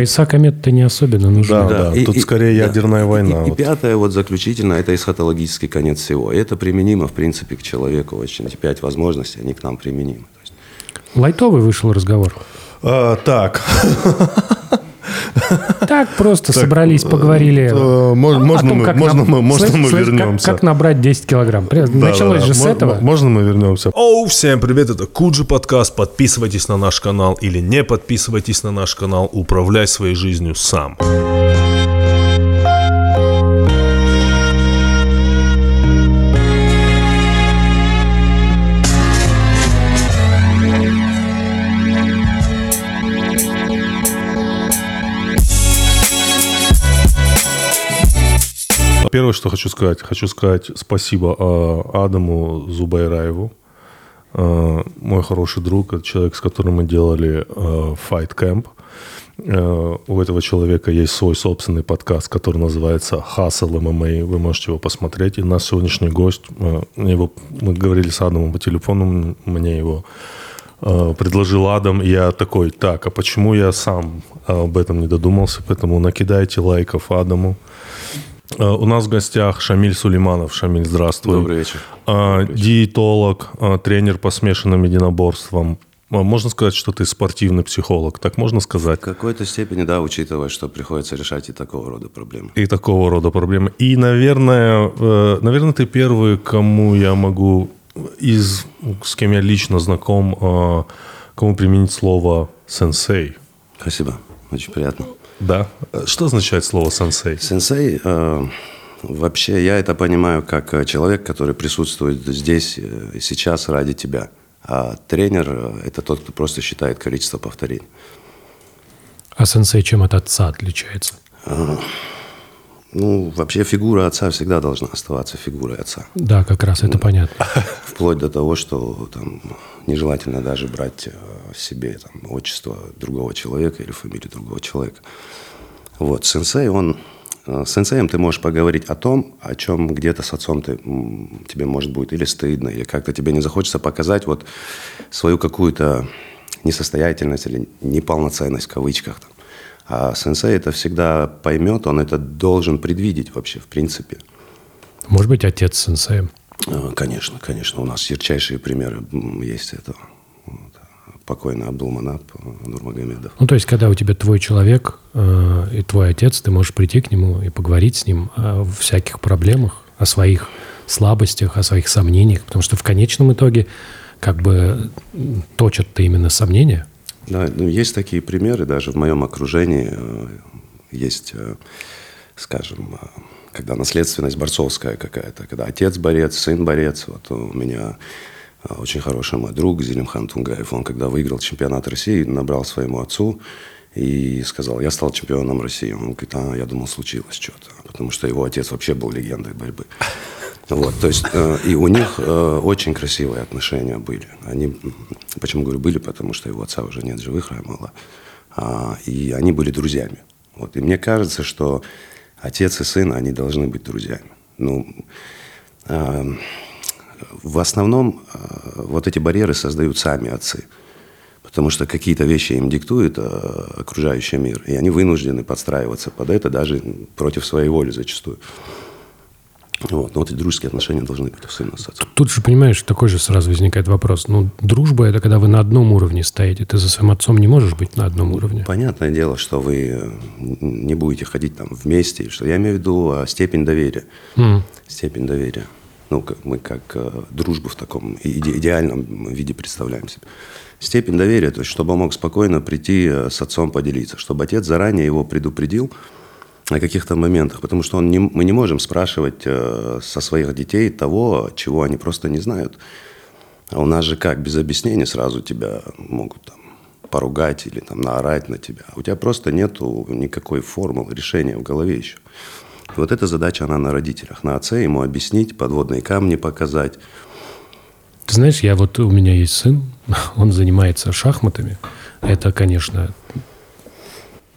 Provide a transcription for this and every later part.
Пояса комет-то не особенно нужны. Да, да, И- тут и- скорее да. ядерная война. И, и вот. пятое, вот заключительно, это эсхатологический конец всего. И это применимо, в принципе, к человеку. Очень эти пять возможностей, они к нам применимы. Есть, Лайтовый вышел разговор. А, так, Так просто собрались, поговорили. можно мы- вернемся? Как набрать 10 килограмм. Началось же с этого. мо- Можно мы вернемся? Оу, всем привет, это Куджи подкаст. Подписывайтесь на наш канал или не подписывайтесь на наш канал. Управляй своей жизнью сам. Первое, что хочу сказать, хочу сказать спасибо э, Адаму Зубайраеву, Э, мой хороший друг, это человек, с которым мы делали э, Fight Camp. У этого человека есть свой собственный подкаст, который называется Hustle MMA. Вы можете его посмотреть. И наш сегодняшний гость, его, мы говорили с Адамом по телефону, мне его предложил Адам, я такой, так, а почему я сам об этом не додумался? Поэтому накидайте лайков Адаму. Э, У нас в гостях Шамиль Сулейманов. Шамиль, здравствуй. Добрый вечер. А, Диетолог, а, тренер по смешанным единоборствам. А, Можно сказать, что ты спортивный психолог, так можно сказать? В какой-то степени, да, учитывая, что приходится решать и такого рода проблемы. И такого рода проблемы. И, наверное, э, наверное, ты первый, кому я могу из, с кем я лично знаком, кому применить слово сенсей. Спасибо, очень приятно. Да? Э, Что означает слово сенсей? Сенсей, э, вообще я это понимаю как э, человек, который присутствует здесь э, и сейчас ради тебя. А тренер э, – это тот, кто просто считает количество повторений. А сенсей чем от отца отличается? Ну, вообще фигура отца всегда должна оставаться фигурой отца. Да, как раз это понятно. Вплоть до того, что там нежелательно даже брать э, себе там, отчество другого человека или фамилию другого человека. Вот, сенсей, он... э, С сенсеем ты можешь поговорить о том, о чем где-то с отцом ты, тебе может будет или стыдно, или как-то тебе не захочется показать вот свою какую-то несостоятельность или неполноценность в кавычках. Там. А сенсей это всегда поймет, он это должен предвидеть вообще, в принципе. Может быть, отец сенсеем. Э, Конечно, конечно. У нас ярчайшие примеры есть этого. Вот. Покойный Абдулманап э, Нурмагомедов. Ну, то есть, когда у тебя твой человек э, и твой отец, ты можешь прийти к нему и поговорить с ним о всяких проблемах, о своих слабостях, о своих сомнениях, потому что в конечном итоге как бы точат-то именно сомнения. Да, ну, есть такие примеры, даже в моем окружении э, есть, скажем, когда наследственность борцовская какая-то, когда отец борец, сын борец. Вот у меня э, очень хороший мой друг Зелимхан Тунгаев, он когда выиграл чемпионат России, набрал своему отцу и сказал, я стал чемпионом России. Он говорит, а, я думал, случилось что-то, потому что его отец вообще был легендой борьбы. Вот, то есть, э, и у них э, очень красивые отношения были. Они, почему говорю были, потому что его отца уже нет живых, Раймала. А, и они были друзьями. Вот, и мне кажется, что отец и сын, они должны быть друзьями. Ну, э, в основном э, вот эти барьеры создают сами отцы. Потому что какие-то вещи им диктует э, окружающий мир. И они вынуждены подстраиваться под это даже против своей воли зачастую. Вот. Но вот эти дружеские отношения должны быть у сына с отцом. Тут же, понимаешь, такой же сразу возникает вопрос. Ну, дружба – это когда вы на одном уровне стоите. Ты за своим отцом не можешь быть на одном уровне. Понятное дело, что вы не будете ходить там вместе. Что я имею в виду а, степень доверия. М. Степень доверия. Ну, как мы как э, дружбу в таком иде- идеальном виде представляем себе. Степень доверия, то есть чтобы он мог спокойно прийти э, с отцом поделиться, чтобы отец заранее его предупредил о каких-то моментах, потому что он не, мы не можем спрашивать э, со своих детей того, чего они просто не знают. А у нас же как, без объяснения сразу тебя могут там поругать или там наорать на тебя. У тебя просто нету никакой формулы решения в голове еще. Вот эта задача, она на родителях, на отце, ему объяснить, подводные камни показать. Ты знаешь, я вот, у меня есть сын, он занимается шахматами. Это, конечно,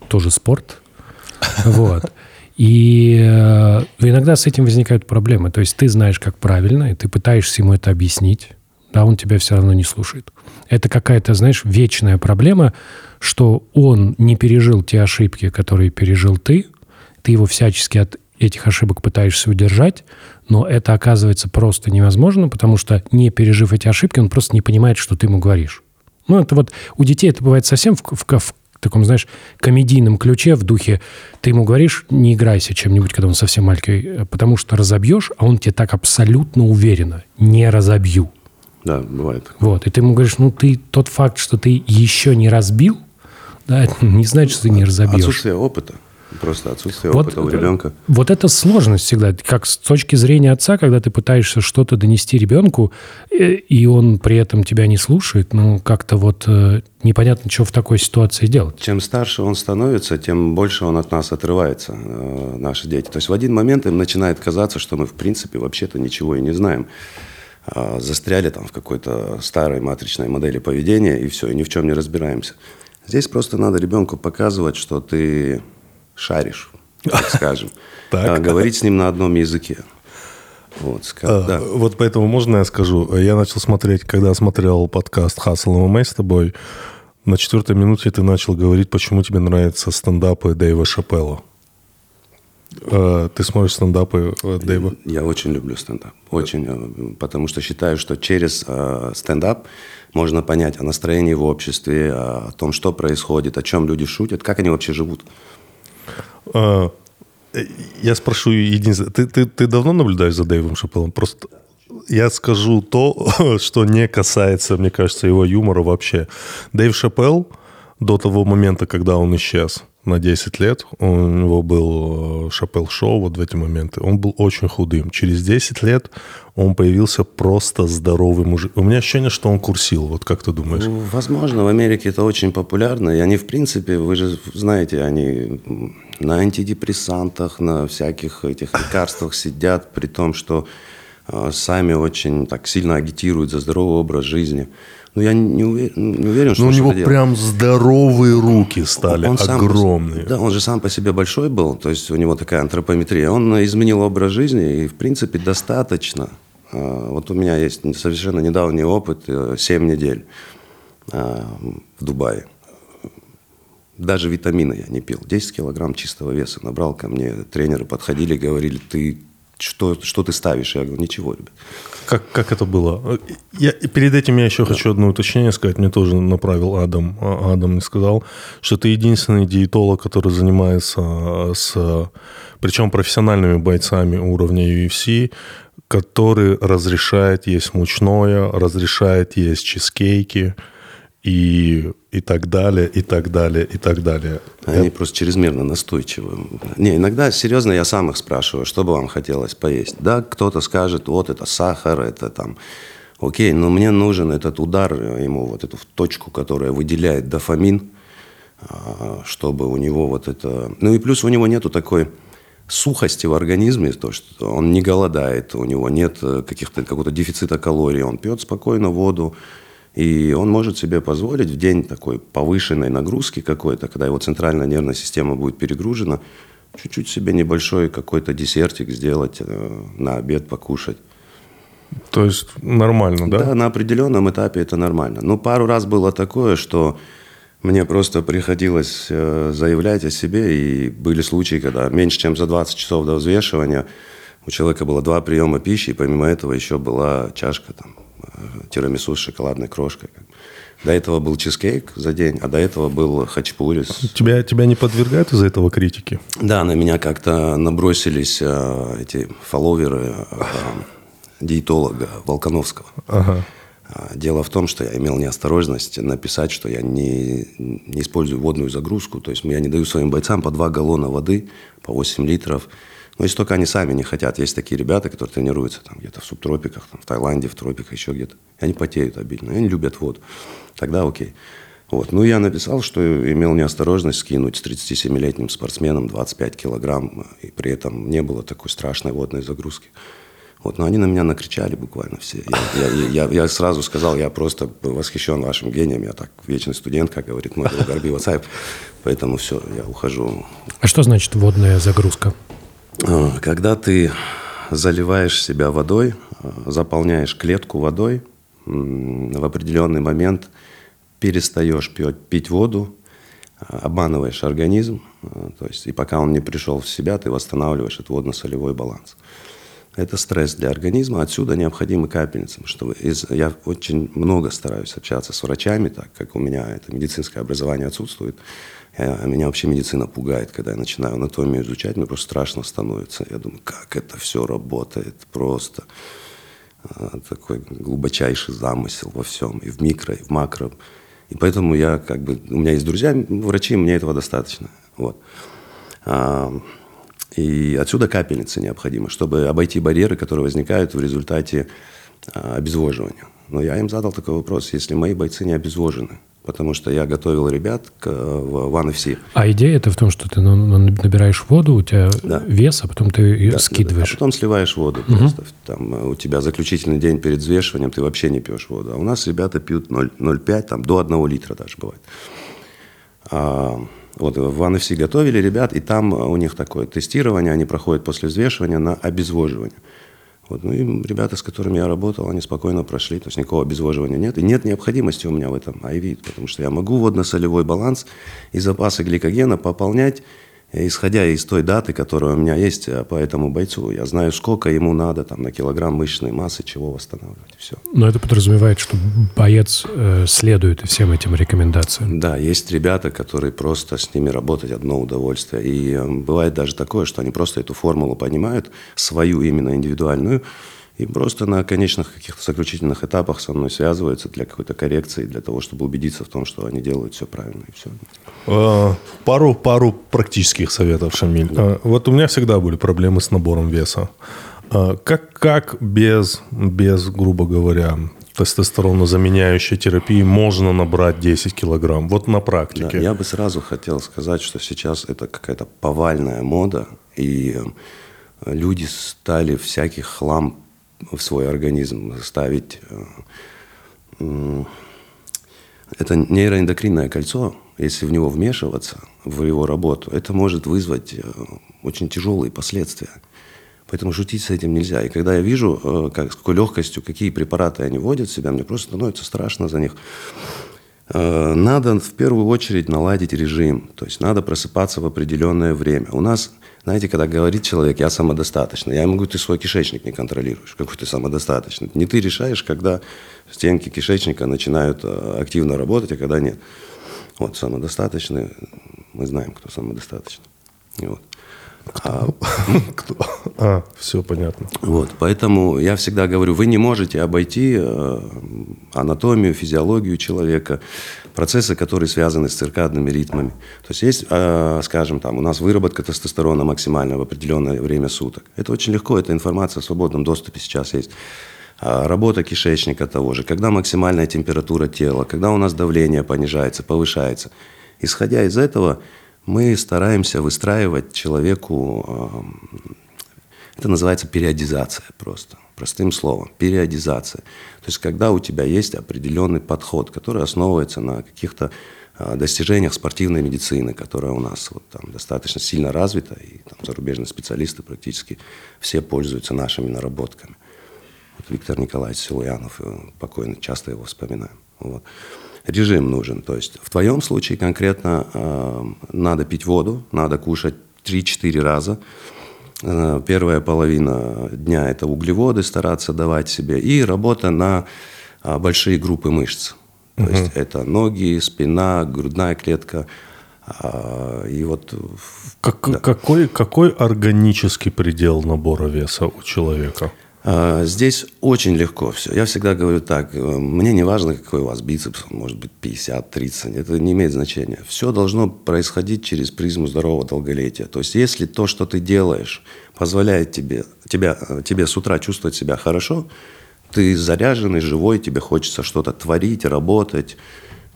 тоже спорт. Вот. И э, иногда с этим возникают проблемы. То есть ты знаешь, как правильно, и ты пытаешься ему это объяснить. да, он тебя все равно не слушает. Это какая-то, знаешь, вечная проблема, что он не пережил те ошибки, которые пережил ты, ты его всячески от этих ошибок пытаешься удержать, но это оказывается просто невозможно, потому что, не пережив эти ошибки, он просто не понимает, что ты ему говоришь. Ну, это вот у детей это бывает совсем в, в, в таком, знаешь, комедийном ключе, в духе, ты ему говоришь, не играйся чем-нибудь, когда он совсем маленький, э, потому что разобьешь, а он тебе так абсолютно уверенно, не разобью. Да, бывает. Вот, и ты ему говоришь, ну, ты тот факт, что ты еще не разбил, да, это не значит, что ты не разобьешь. Отсутствие опыта. Просто отсутствие вот, опыта у ребенка. Вот это сложность всегда. Как с точки зрения отца, когда ты пытаешься что-то донести ребенку, э, и он при этом тебя не слушает, ну, как-то вот э, непонятно, что в такой ситуации делать. Чем старше он становится, тем больше он от нас отрывается, э, наши дети. То есть в один момент им начинает казаться, что мы, в принципе, вообще-то ничего и не знаем. А, застряли там в какой-то старой матричной модели поведения, и все, и ни в чем не разбираемся. Здесь просто надо ребенку показывать, что ты шаришь, так скажем. Так. Говорить с ним на одном языке. Вот, а, да. вот поэтому можно я скажу? Я начал смотреть, когда смотрел подкаст Hustle MMA с тобой, на четвертой минуте ты начал говорить, почему тебе нравятся стендапы Дэйва Шапелла. А, ты смотришь стендапы э, Дэйва? Я очень люблю стендап. Очень. Э, потому что считаю, что через э, стендап можно понять о настроении в обществе, о том, что происходит, о чем люди шутят, как они вообще живут. Я спрошу единственное. Ты, ты, ты давно наблюдаешь за Дэйвом Шапеллом? Просто я скажу то, что не касается, мне кажется, его юмора вообще. Дэйв Шапелл до того момента, когда он исчез, на 10 лет, у него был э, Шапел Шоу вот в эти моменты, он был очень худым. Через 10 лет он появился просто здоровый мужик. У меня ощущение, что он курсил. Вот как ты думаешь? Ну, возможно, в Америке это очень популярно. И они, в принципе, вы же знаете, они на антидепрессантах, на всяких этих лекарствах сидят, при том, что э, сами очень так сильно агитируют за здоровый образ жизни. Но я не уверен, не уверен что Но у него прям здоровые руки стали, он огромные. Сам, да, он же сам по себе большой был, то есть у него такая антропометрия. Он изменил образ жизни, и, в принципе, достаточно. А, вот у меня есть совершенно недавний опыт, 7 э, недель а, в Дубае. Даже витамины я не пил. 10 килограмм чистого веса набрал ко мне. Тренеры подходили, говорили, ты что, что ты ставишь? Я говорю, ничего, ребят. Как, как это было? Я, перед этим я еще да. хочу одно уточнение сказать. Мне тоже направил Адам. А, Адам мне сказал, что ты единственный диетолог, который занимается а, с, причем профессиональными бойцами уровня UFC, который разрешает есть мучное, разрешает есть чизкейки и, и так далее, и так далее, и так далее. Они я... просто чрезмерно настойчивы. Не, иногда серьезно я сам их спрашиваю, что бы вам хотелось поесть. Да, кто-то скажет, вот это сахар, это там... Окей, но мне нужен этот удар ему, вот эту точку, которая выделяет дофамин, а, чтобы у него вот это... Ну и плюс у него нету такой сухости в организме, то, что он не голодает, у него нет э, каких-то, какого-то дефицита калорий, он пьет спокойно воду, и он может себе позволить в день такой повышенной нагрузки какой-то, когда его центральная нервная система будет перегружена, чуть-чуть себе небольшой какой-то десертик сделать, э, на обед покушать. То есть нормально, да? Да, на определенном этапе это нормально. Но пару раз было такое, что мне просто приходилось э, заявлять о себе, и были случаи, когда меньше чем за 20 часов до взвешивания у человека было два приема пищи, и помимо этого еще была чашка там, тирамису с шоколадной крошкой. До этого был чизкейк за день, а до этого был хачпури. Тебя, тебя не подвергают из-за этого критики? Да, на меня как-то набросились э, эти фолловеры э, диетолога Волконовского. Ага. А, дело в том, что я имел неосторожность написать, что я не, не использую водную загрузку, то есть я не даю своим бойцам по 2 галлона воды, по 8 литров, но если только они сами не хотят. Есть такие ребята, которые тренируются там где-то в субтропиках, там, в Таиланде, в тропиках, еще где-то. И они потеют обильно, и они любят воду. Тогда окей. Вот. Ну, я написал, что имел неосторожность скинуть с 37-летним спортсменом 25 килограмм, и при этом не было такой страшной водной загрузки. Вот, но они на меня накричали буквально все. Я, я, я, я сразу сказал, я просто восхищен вашим гением. Я так вечный студент, как говорит мой друг Арби. Поэтому все, я ухожу. А что значит водная загрузка? Когда ты заливаешь себя водой, заполняешь клетку водой, в определенный момент перестаешь пить, пить воду, обманываешь организм, то есть и пока он не пришел в себя, ты восстанавливаешь этот водно-солевой баланс. Это стресс для организма, отсюда необходимы капельницы. Чтобы из, я очень много стараюсь общаться с врачами, так как у меня это медицинское образование отсутствует. Я, меня вообще медицина пугает, когда я начинаю анатомию изучать, мне просто страшно становится. Я думаю, как это все работает, просто а, такой глубочайший замысел во всем, и в микро, и в макро. И поэтому я как бы, у меня есть друзья, врачи, мне этого достаточно. Вот. А, и отсюда капельницы необходимы, чтобы обойти барьеры, которые возникают в результате а, обезвоживания. Но я им задал такой вопрос, если мои бойцы не обезвожены, потому что я готовил ребят к, в One FC. А идея это в том, что ты набираешь воду, у тебя да. вес, а потом ты ее да, скидываешь. Да, а потом сливаешь воду угу. просто. Там, э, у тебя заключительный день перед взвешиванием, ты вообще не пьешь воду. А у нас ребята пьют 0,5, там, до 1 литра даже бывает. А, вот в NFC готовили ребят, и там у них такое тестирование, они проходят после взвешивания на обезвоживание. Вот, ну и ребята, с которыми я работал, они спокойно прошли, то есть никакого обезвоживания нет. И нет необходимости у меня в этом IV, потому что я могу водно-солевой баланс и запасы гликогена пополнять исходя из той даты, которая у меня есть э, по этому бойцу, я знаю, сколько ему надо там, на килограмм мышечной массы, чего восстанавливать. Все. Но это подразумевает, что боец э, следует всем этим рекомендациям. Да, есть ребята, которые просто с ними работать одно удовольствие. И э, бывает даже такое, что они просто эту формулу понимают, свою именно индивидуальную, и просто на конечных каких-то заключительных этапах со мной связываются для какой-то коррекции, для того, чтобы убедиться в том, что они делают все правильно и все. А, пару, пару практических советов, Шамиль. Да. А, вот у меня всегда были проблемы с набором веса. А, как, как без, без, грубо говоря, тестостерона заменяющей терапии можно набрать 10 килограмм? Вот на практике. Да, я бы сразу хотел сказать, что сейчас это какая-то повальная мода, и люди стали всяких хлам в свой организм ставить. Э, это нейроэндокринное кольцо, если в него вмешиваться, в его работу, это может вызвать э, очень тяжелые последствия. Поэтому шутить с этим нельзя. И когда я вижу, э, как, с какой легкостью, какие препараты они вводят в себя, мне просто становится страшно за них. Надо в первую очередь наладить режим. То есть надо просыпаться в определенное время. У нас знаете, когда говорит человек, я самодостаточный, я могу, ты свой кишечник не контролируешь, какой ты самодостаточный. Не ты решаешь, когда стенки кишечника начинают э, активно работать, а когда нет. Вот, самодостаточный, мы знаем, кто самодостаточный. И вот. А, Кто? а, все понятно. Вот, поэтому я всегда говорю, вы не можете обойти э, анатомию, физиологию человека, процессы, которые связаны с циркадными ритмами. То есть есть, э, скажем, там у нас выработка тестостерона максимальная в определенное время суток. Это очень легко, эта информация в свободном доступе сейчас есть. А работа кишечника того же, когда максимальная температура тела, когда у нас давление понижается, повышается. Исходя из этого, мы стараемся выстраивать человеку, это называется периодизация просто, простым словом, периодизация. То есть когда у тебя есть определенный подход, который основывается на каких-то а, достижениях спортивной медицины, которая у нас вот там достаточно сильно развита, и там зарубежные специалисты практически все пользуются нашими наработками. Вот Виктор Николаевич Силуянов, э, покойный, часто его вспоминаем. Вот режим нужен. То есть в твоем случае конкретно э, надо пить воду, надо кушать 3-4 раза. Э, первая половина дня это углеводы стараться давать себе и работа на э, большие группы мышц. То угу. есть это ноги, спина, грудная клетка. Э, и вот как, да. какой, какой органический предел набора веса у человека? А, здесь очень легко все. Я всегда говорю так, э, мне не важно, какой у вас бицепс, может быть 50, 30, это не имеет значения. Все должно происходить через призму здорового долголетия. То есть если то, что ты делаешь, позволяет тебе, тебя, э, тебе с утра чувствовать себя хорошо, ты заряженный, живой, тебе хочется что-то творить, работать,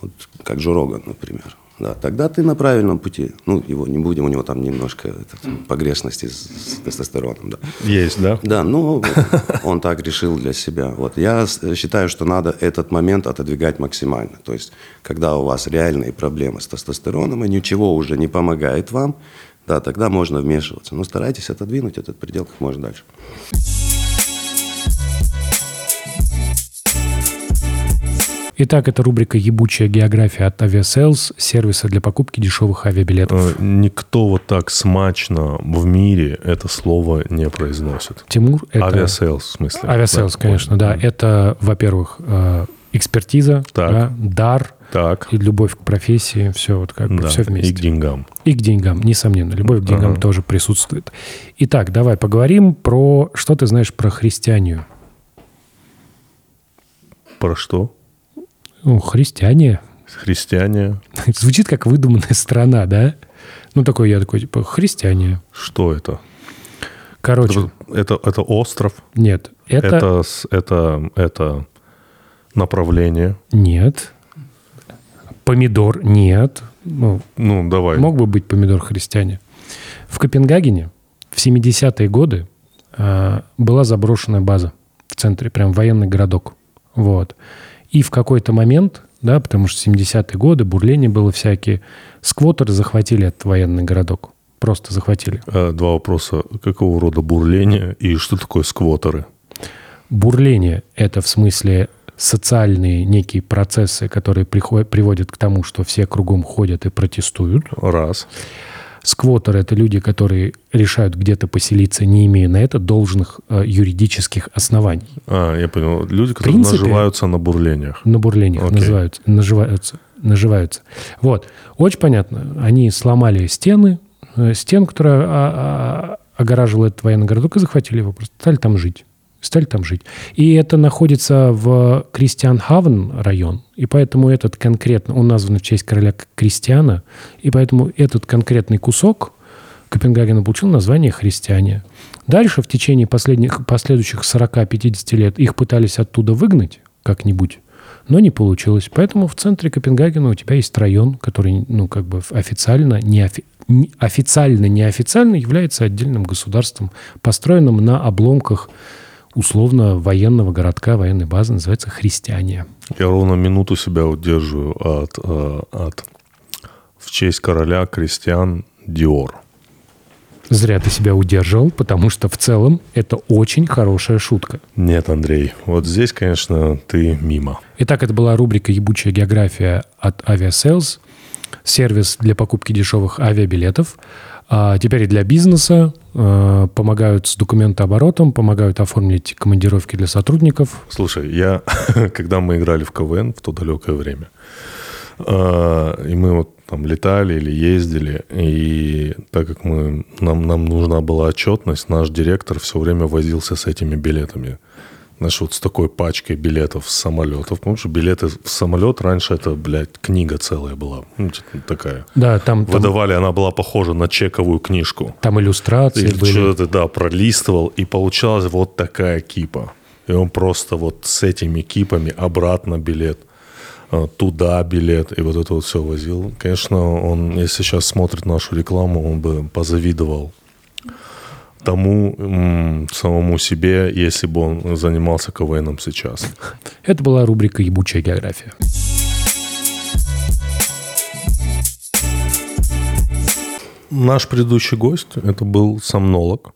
вот как Джо Роган, например да, тогда ты на правильном пути. Ну, его не будем, у него там немножко этот, погрешности с, с тестостероном. Да. Есть, да? Да, ну, он так решил для себя. Вот. Я считаю, что надо этот момент отодвигать максимально. То есть, когда у вас реальные проблемы с тестостероном, и ничего уже не помогает вам, да, тогда можно вмешиваться. Но старайтесь отодвинуть этот предел как можно дальше. Итак, это рубрика «Ебучая география» от Aviasales, сервиса для покупки дешевых авиабилетов. Э, Никто вот так смачно в мире это слово не произносит. Тимур, это... Авиаселс, в смысле. Авиасейлс, Да, конечно, да. Это, во-первых, э, экспертиза, Так. да, дар Так, и любовь к профессии, все вот как бы да, все и вместе. к деньгам. И к деньгам, несомненно. Любовь к деньгам Ага. тоже присутствует. Итак, давай поговорим про... Что ты знаешь про христианию? Про что? Ну, христиане. Христиане. Звучит как выдуманная страна, да? Ну, такой я такой, типа, христиане. Что это? Короче, Это, это остров. нет. Это... Это, это, это направление. Нет. Помидор? Нет. Ну, Ну, давай. Мог бы быть помидор христиане. В Копенгагене в 70-е годы а, была заброшенная база в центре, прям военный городок. Вот. И в какой-то момент, да, потому что 70-е годы, бурление было всякие, сквотеры захватили этот военный городок. Просто захватили. Э, Два вопроса. Какого рода бурление и что такое сквотеры? Бурление – это в смысле социальные некие процессы, которые приходят, приводят к тому, что все кругом ходят и протестуют. Раз. Сквотеры – это люди, которые решают где-то поселиться, не имея на это должных э, юридических оснований. А, я понял. Люди, которые принципе- наживаются на бурлениях. На бурлениях Окей. называются, наживаются, наживаются. Вот. Очень понятно. Они сломали стены, э, стен, которая а, а, огораживала этот военный городок, и захватили его. Просто стали там жить. Стали там жить. И это находится в Кристианхавен район. И поэтому этот конкретно, он назван в честь короля Кристиана, и поэтому этот конкретный кусок Копенгагена получил название «Христиане». Дальше в течение последних, последующих 40-50 лет их пытались оттуда выгнать как-нибудь, но не получилось. Поэтому в центре Копенгагена у тебя есть район, который, ну, как бы официально, не офи- официально, неофициально является отдельным государством, построенным на обломках условно военного городка, военной базы, называется Христиане. Я ровно минуту себя удерживаю от, э, от в честь короля крестьян Диор. Зря ты себя удерживал, потому что в целом это очень хорошая шутка. Нет, Андрей, вот здесь, конечно, ты мимо. Итак, это была рубрика «Ебучая география» от Aviasales, сервис для покупки дешевых авиабилетов. А теперь и для бизнеса а, помогают с документооборотом, помогают оформить командировки для сотрудников. Слушай, я, когда мы играли в КВН в то далекое время, э, и мы вот там летали или ездили, и так как мы, нам, нам нужна была отчетность, наш директор все время возился с этими билетами. Знаешь, вот с такой пачкой билетов с самолетов. Потому что билеты в самолет раньше это, блядь, книга целая была. Ну, типа такая. Да, там, там, Выдавали, она была похожа на чековую книжку. там иллюстрации Или были. что-то, да, пролистывал, и получалась вот такая кипа. И он просто вот с этими кипами обратно билет, э, туда билет, и вот это вот все возил. Конечно, он, если сейчас смотрит нашу рекламу, он бы позавидовал тому м, самому себе, если бы он занимался КВНом сейчас. Это была рубрика «Ебучая география». Наш предыдущий гость, это был сомнолог.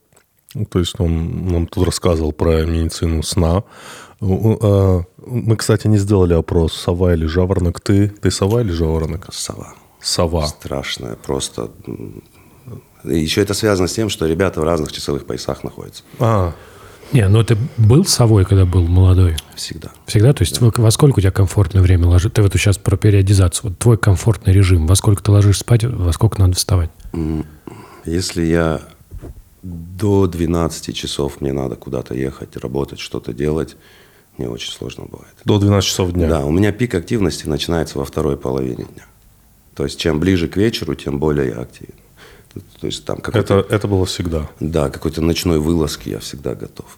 То есть он нам тут рассказывал про медицину сна. Э, Мы, кстати, не сделали опрос, сова или жаворонок. Ты, ты сова или жаворонок? Сова. Сова. Страшная, просто. И еще это связано с тем, что ребята в разных часовых поясах находятся. А, Не, ну ты был совой, когда был молодой? Всегда. Всегда? То есть во- во сколько у тебя комфортное время ложить? Ты вот сейчас про периодизацию. Вот твой комфортный режим. Во сколько ты ложишься спать, во сколько надо вставать? Если я до 12 часов мне надо куда-то ехать, работать, что-то делать, мне очень сложно бывает. до 12 часов дня. Да, у меня пик активности начинается во второй половине дня. То есть чем ближе к вечеру, тем более я активен. То есть там Это, это было всегда. да, какой-то ночной вылазки я всегда готов.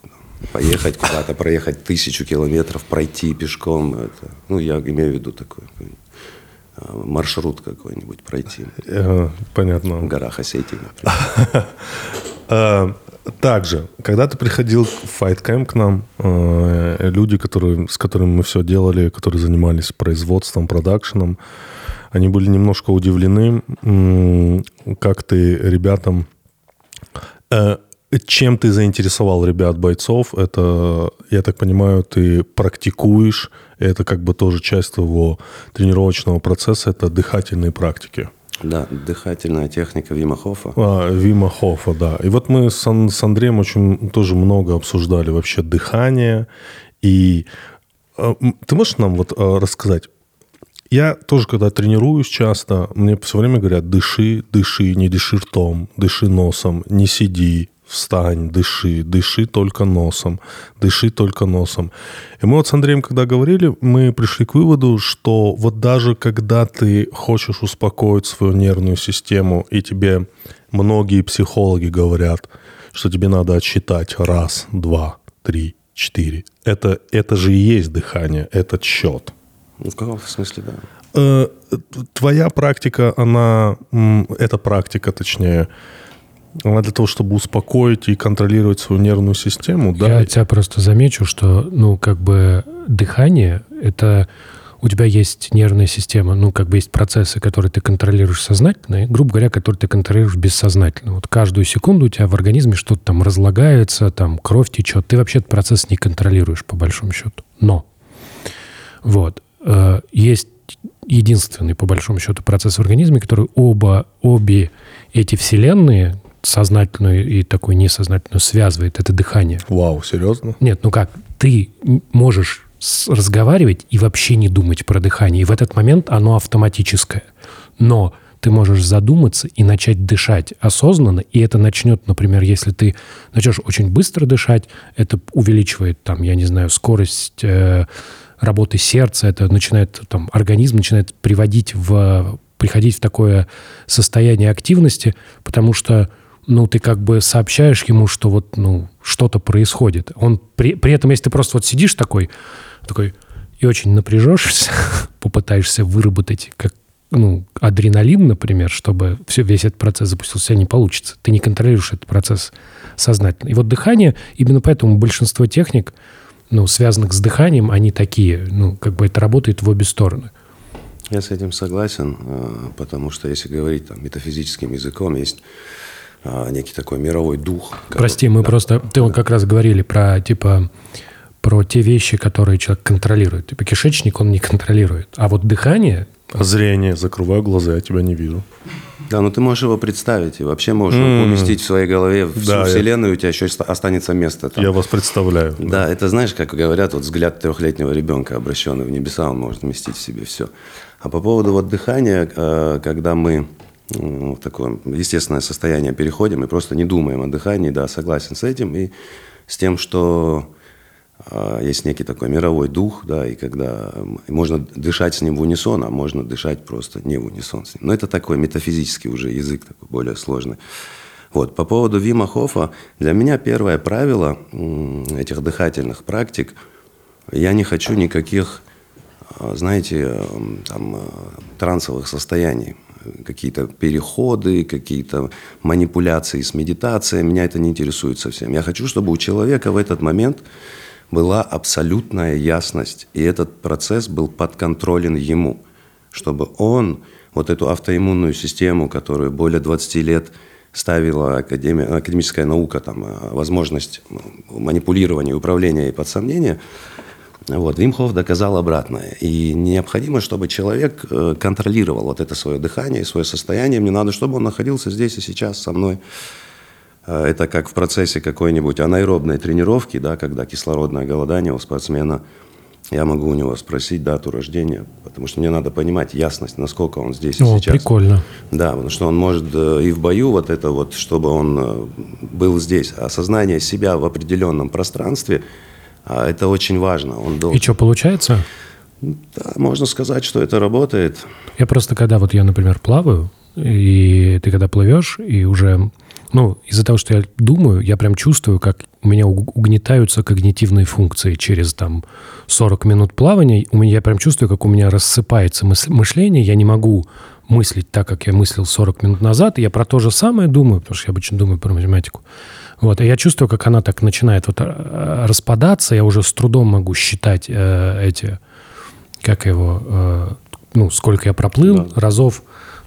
Поехать куда-то, проехать тысячу километров, пройти пешком. Это, ну, я имею в виду такой а, маршрут какой-нибудь пройти Э, в понятно. горах Осетии, например. Э, Также, когда ты приходил в Fight Camp к нам, э, люди, которые, с которыми мы все делали, которые занимались производством, продакшеном, они были немножко удивлены, как ты ребятам... э, чем ты заинтересовал ребят, бойцов, это, я так понимаю, ты практикуешь, это как бы тоже часть твоего тренировочного процесса, это дыхательные практики. Да, дыхательная техника Вима Хофа. А, Вима Хофа, да. И вот мы с, Ан- с Андреем очень тоже много обсуждали вообще дыхание. И э, ты можешь нам вот э, рассказать? Я тоже, когда тренируюсь часто, мне все время говорят, дыши, дыши, не дыши ртом, дыши носом, не сиди, встань, дыши, дыши только носом, дыши только носом. И мы вот с Андреем, когда говорили, мы пришли к выводу, что вот даже когда ты хочешь успокоить свою нервную систему, и тебе многие психологи говорят, что тебе надо отсчитать раз, два, три, четыре. Это, это же и есть дыхание, это счет. Ну, в каком смысле, да. Э, Твоя практика, она, эта практика, точнее, она для того, чтобы успокоить и контролировать свою нервную систему, да? Я тебя просто замечу, что, ну, как бы дыхание — это у тебя есть нервная система, ну, как бы есть процессы, которые ты контролируешь сознательно, и, грубо говоря, которые ты контролируешь бессознательно. Вот каждую секунду у тебя в организме что-то там разлагается, там кровь течет. Ты вообще этот процесс не контролируешь, по большому счету. Но вот э, есть единственный, по большому счету, процесс в организме, который оба, обе эти вселенные, сознательную и такую несознательную, связывает. Это дыхание. Вау, серьезно? Нет, ну как, ты можешь разговаривать и вообще не думать про дыхание. И в этот момент оно автоматическое. Но ты можешь задуматься и начать дышать осознанно, и это начнет, например, если ты начнешь очень быстро дышать, это увеличивает, там, я не знаю, скорость э, работы сердца, это начинает, там, организм начинает приводить в, приходить в такое состояние активности, потому что ну, ты как бы сообщаешь ему, что вот, ну, что-то происходит. Он при, при этом, если ты просто вот сидишь такой, такой и очень напряжешься, попытаешься выработать как ну, адреналин, например, чтобы все, весь этот процесс запустился, не получится. Ты не контролируешь этот процесс сознательно. И вот дыхание, именно поэтому большинство техник, ну, связанных с дыханием, они такие, ну, как бы это работает в обе стороны. Я с этим согласен, э, потому что если говорить там, метафизическим языком, есть э, некий такой мировой дух. Прости, мы Да. просто... Ты вот как раз говорили про, типа, про те вещи, которые человек контролирует. Типа кишечник он не контролирует. А вот дыхание... Зрение, закрываю глаза, я тебя не вижу. Да, но ты можешь его представить и вообще можешь его уместить в своей голове всю Да, я- вселенную, у тебя еще оста- останется место там. Я вас представляю. Да, это знаешь, как говорят, вот взгляд трехлетнего ребенка, обращенный в небеса, он может вместить в себе все. А по поводу вот дыхания, э, когда мы в такое естественное состояние переходим и просто не думаем о дыхании, да, согласен с этим и с тем, что есть некий такой мировой дух, да, и когда можно дышать с ним в унисон, а можно дышать просто не в унисон с ним. Но это такой метафизический уже язык, такой более сложный. Вот, по поводу Вима Хофа, для меня первое правило этих дыхательных практик, я не хочу никаких, а, знаете, там, а, трансовых состояний, какие-то переходы, какие-то манипуляции с медитацией, меня это не интересует совсем. Я хочу, чтобы у человека в этот момент была абсолютная ясность, и этот процесс был подконтролен ему, чтобы он вот эту автоиммунную систему, которую более 20 лет ставила академия, академическая наука, там, э, возможность м, манипулирования управления и под сомнение, вот, Вим Хоф доказал обратное. И необходимо, чтобы человек э, контролировал вот это свое дыхание свое состояние. Мне надо, чтобы он находился здесь и сейчас со мной. Э, Это как в процессе какой-нибудь анаэробной тренировки, да, когда кислородное голодание у спортсмена. Я могу у него спросить дату рождения, потому что мне надо понимать ясность, насколько он здесь и О, сейчас. прикольно. Да, потому что он может э, и в бою вот это вот, чтобы он э, был здесь. Осознание себя в определенном пространстве, а, это очень важно. Он И должен... что, получается? Да, можно сказать, что это работает. Я просто, когда вот я, например, плаваю, и ты когда плывешь, и уже, ну, из-за того, что я думаю, я прям чувствую, как у меня уг- угнетаются когнитивные функции через там 40 минут плавания. У меня, я прям чувствую, как у меня рассыпается мышление, я не могу мыслить так, как я мыслил 40 минут назад, и я про то же самое думаю, потому что я обычно думаю про математику. Вот, и я чувствую, как она так начинает вот э, распадаться, я уже с трудом могу считать э, эти, как его, э, ну, сколько я проплыл разов.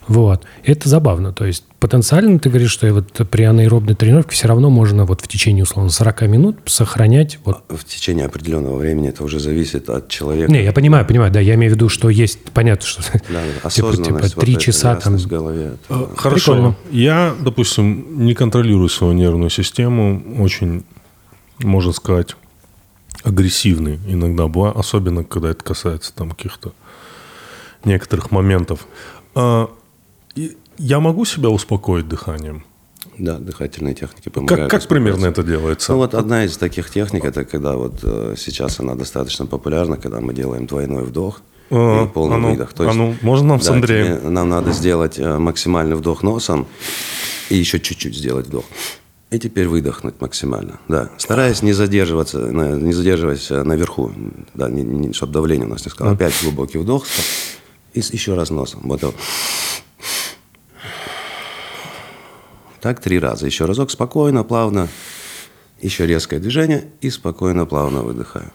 Вот. Это забавно. То есть потенциально ты говоришь, что вот при анаэробной тренировке все равно можно вот в течение, условно, 40 минут сохранять... Вот... В течение определенного времени это уже зависит от человека. Не, я понимаю, понимаю, да, я имею в виду, что есть, понятно, что Да, типа, осознанность, типа три вот эта часа там... в голове. это- Э, Хорошо. Прикольно. Я, допустим, не контролирую свою нервную систему, очень, можно сказать, агрессивный иногда бываю, особенно когда это касается там каких-то некоторых моментов. А, и Я могу себя успокоить дыханием? Да, дыхательные техники Как, помогают. как примерно успокоиться. это делается? Ну вот одна из таких техник, это когда вот э, сейчас она достаточно популярна, когда мы делаем двойной вдох А, и полный а ну, выдох. а ну, можно нам с да, Андреем? тебе- нам надо сделать э, максимальный вдох носом и еще чуть-чуть сделать вдох. И теперь выдохнуть максимально. Да, стараясь не задерживаться, не задерживаясь э, наверху, да, не, чтобы давление у нас не сказало. Опять глубокий вдох и с- еще раз носом. Вот так. Три раза. Еще разок спокойно, плавно. Еще резкое движение и спокойно, плавно выдыхаю.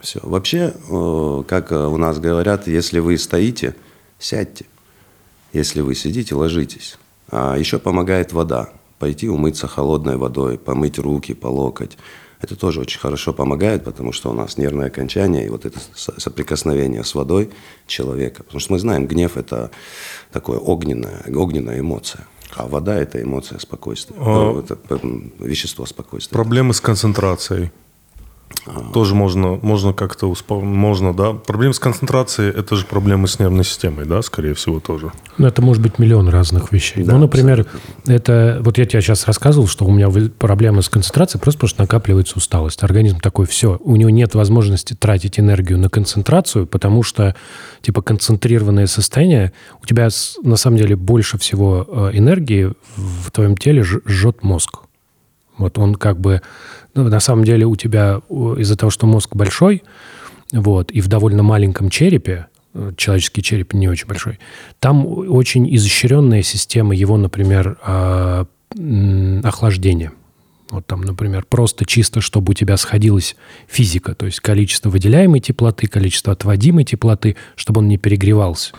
Все. Вообще, э, как э, у нас говорят, если вы стоите, сядьте. Если вы сидите, ложитесь. А еще помогает вода. Пойти умыться холодной водой, помыть руки по. Это тоже очень хорошо помогает, потому что у нас нервное окончание и вот это со- соприкосновение с водой человека. Потому что мы знаем, гнев – это такое огненная, огненная эмоция. А вода – это эмоция спокойствия. А- это вещество спокойствия. Проблемы с концентрацией. Тоже можно, можно как-то успо... можно, да. Проблемы с концентрацией – это же проблемы с нервной системой, да, скорее всего, тоже. Ну, это может быть миллион разных вещей. Да, ну, например, это вот я тебе сейчас рассказывал, что у меня проблемы с концентрацией просто потому, что накапливается усталость. Организм такой, все, у него нет возможности тратить энергию на концентрацию, потому что, типа, концентрированное состояние, у тебя на самом деле больше всего э, энергии в твоем теле жжет мозг. Вот он как бы, ну, на самом деле у тебя из-за того, что мозг большой, вот, и в довольно маленьком черепе, э, человеческий череп не очень большой, там очень изощренная система его, например, а, охлаждения. Вот там, например, просто чисто, чтобы у тебя сходилась физика, то есть количество выделяемой теплоты, количество отводимой теплоты, чтобы он не перегревался.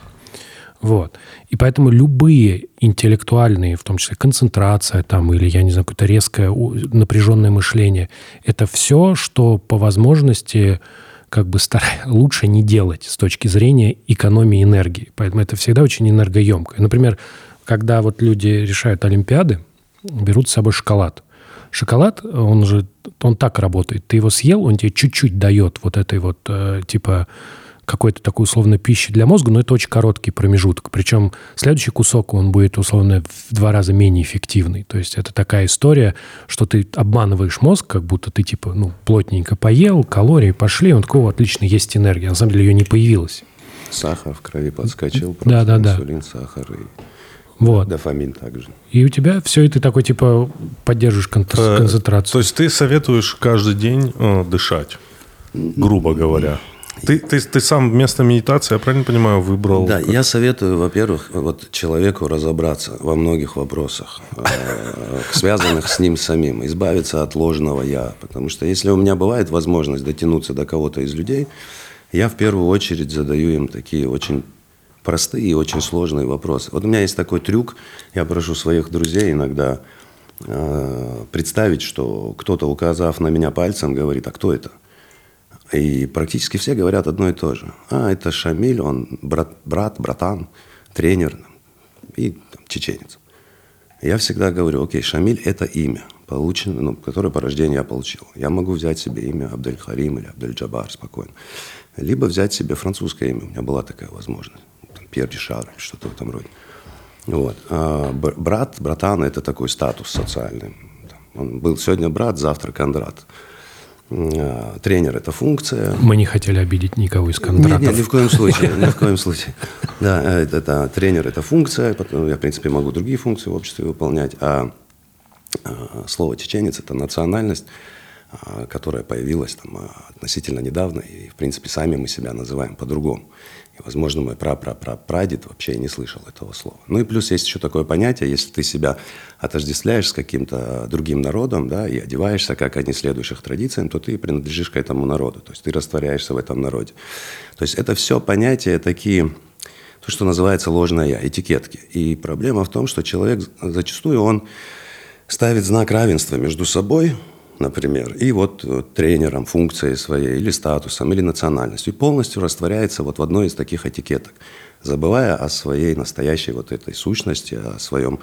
Вот. И поэтому любые интеллектуальные, в том числе концентрация там, или, я не знаю, какое-то резкое напряженное мышление, это все, что по возможности как бы стара- лучше не делать с точки зрения экономии энергии. Поэтому это всегда очень энергоемко. Например, когда вот люди решают олимпиады, берут с собой шоколад. Шоколад, он же, он так работает. Ты его съел, он тебе чуть-чуть дает вот этой вот, э, типа, какой-то такой условно пищи для мозга, но это очень короткий промежуток. Причем следующий кусок, он будет условно в два раза менее эффективный. То есть это такая история, что ты обманываешь мозг, как будто ты типа, ну, плотненько поел, калории пошли, он такой, «О, отлично, есть энергия. На самом деле ее не появилось. Сахар в крови подскочил, Да, просто да, да. инсулин, сахар и Вот. дофамин также. И у тебя все, и ты такой, типа, поддерживаешь кон- Э, концентрацию. То есть ты советуешь каждый день э, дышать, грубо говоря. Ты, ты, ты сам вместо медитации, я правильно понимаю, выбрал... Да, я советую, во-первых, вот человеку разобраться во многих вопросах, э, связанных с ним самим, избавиться от ложного «я». Потому что если у меня бывает возможность дотянуться до кого-то из людей, я в первую очередь задаю им такие очень простые и очень сложные вопросы. Вот у меня есть такой трюк, я прошу своих друзей иногда э, представить, что кто-то, указав на меня пальцем, говорит, а кто это? И практически все говорят одно и то же. А, это Шамиль, он брат, брат братан, тренер и там, чеченец. Я всегда говорю, окей, Шамиль – это имя, полученное, ну, которое по рождению я получил. Я могу взять себе имя Абдель-Харим или Абдель-Джабар спокойно. Либо взять себе французское имя. У меня была такая возможность. Там, Пьер Дишар или что-то в этом роде. Вот. А бр- брат, братан – это такой статус социальный. Он был сегодня брат, завтра Кондрат. А, Тренер – это функция. Мы не хотели обидеть никого из Нет, контрактов. нет, ни в коем случае, ни в коем случае. Да, э, это, это тренер – это функция, потом я, в принципе, могу другие функции в обществе выполнять, а а, слово «чеченец» – это национальность, а, которая появилась там относительно недавно, и, в принципе, сами мы себя называем по-другому. И, возможно, мой пра-пра-пра-прадед вообще не слышал этого слова. Ну и плюс есть еще такое понятие, если ты себя отождествляешь с каким-то другим народом, да, и одеваешься, как они, следуешь их традициям, то ты принадлежишь к этому народу, то есть ты растворяешься в этом народе. То есть это все понятия такие, то, что называется ложное «я», этикетки. И проблема в том, что человек зачастую, он ставит знак равенства между собой, например, и вот э, тренером, функцией своей, или статусом, или национальностью, и полностью растворяется вот в одной из таких этикеток, забывая о своей настоящей вот этой сущности, о своем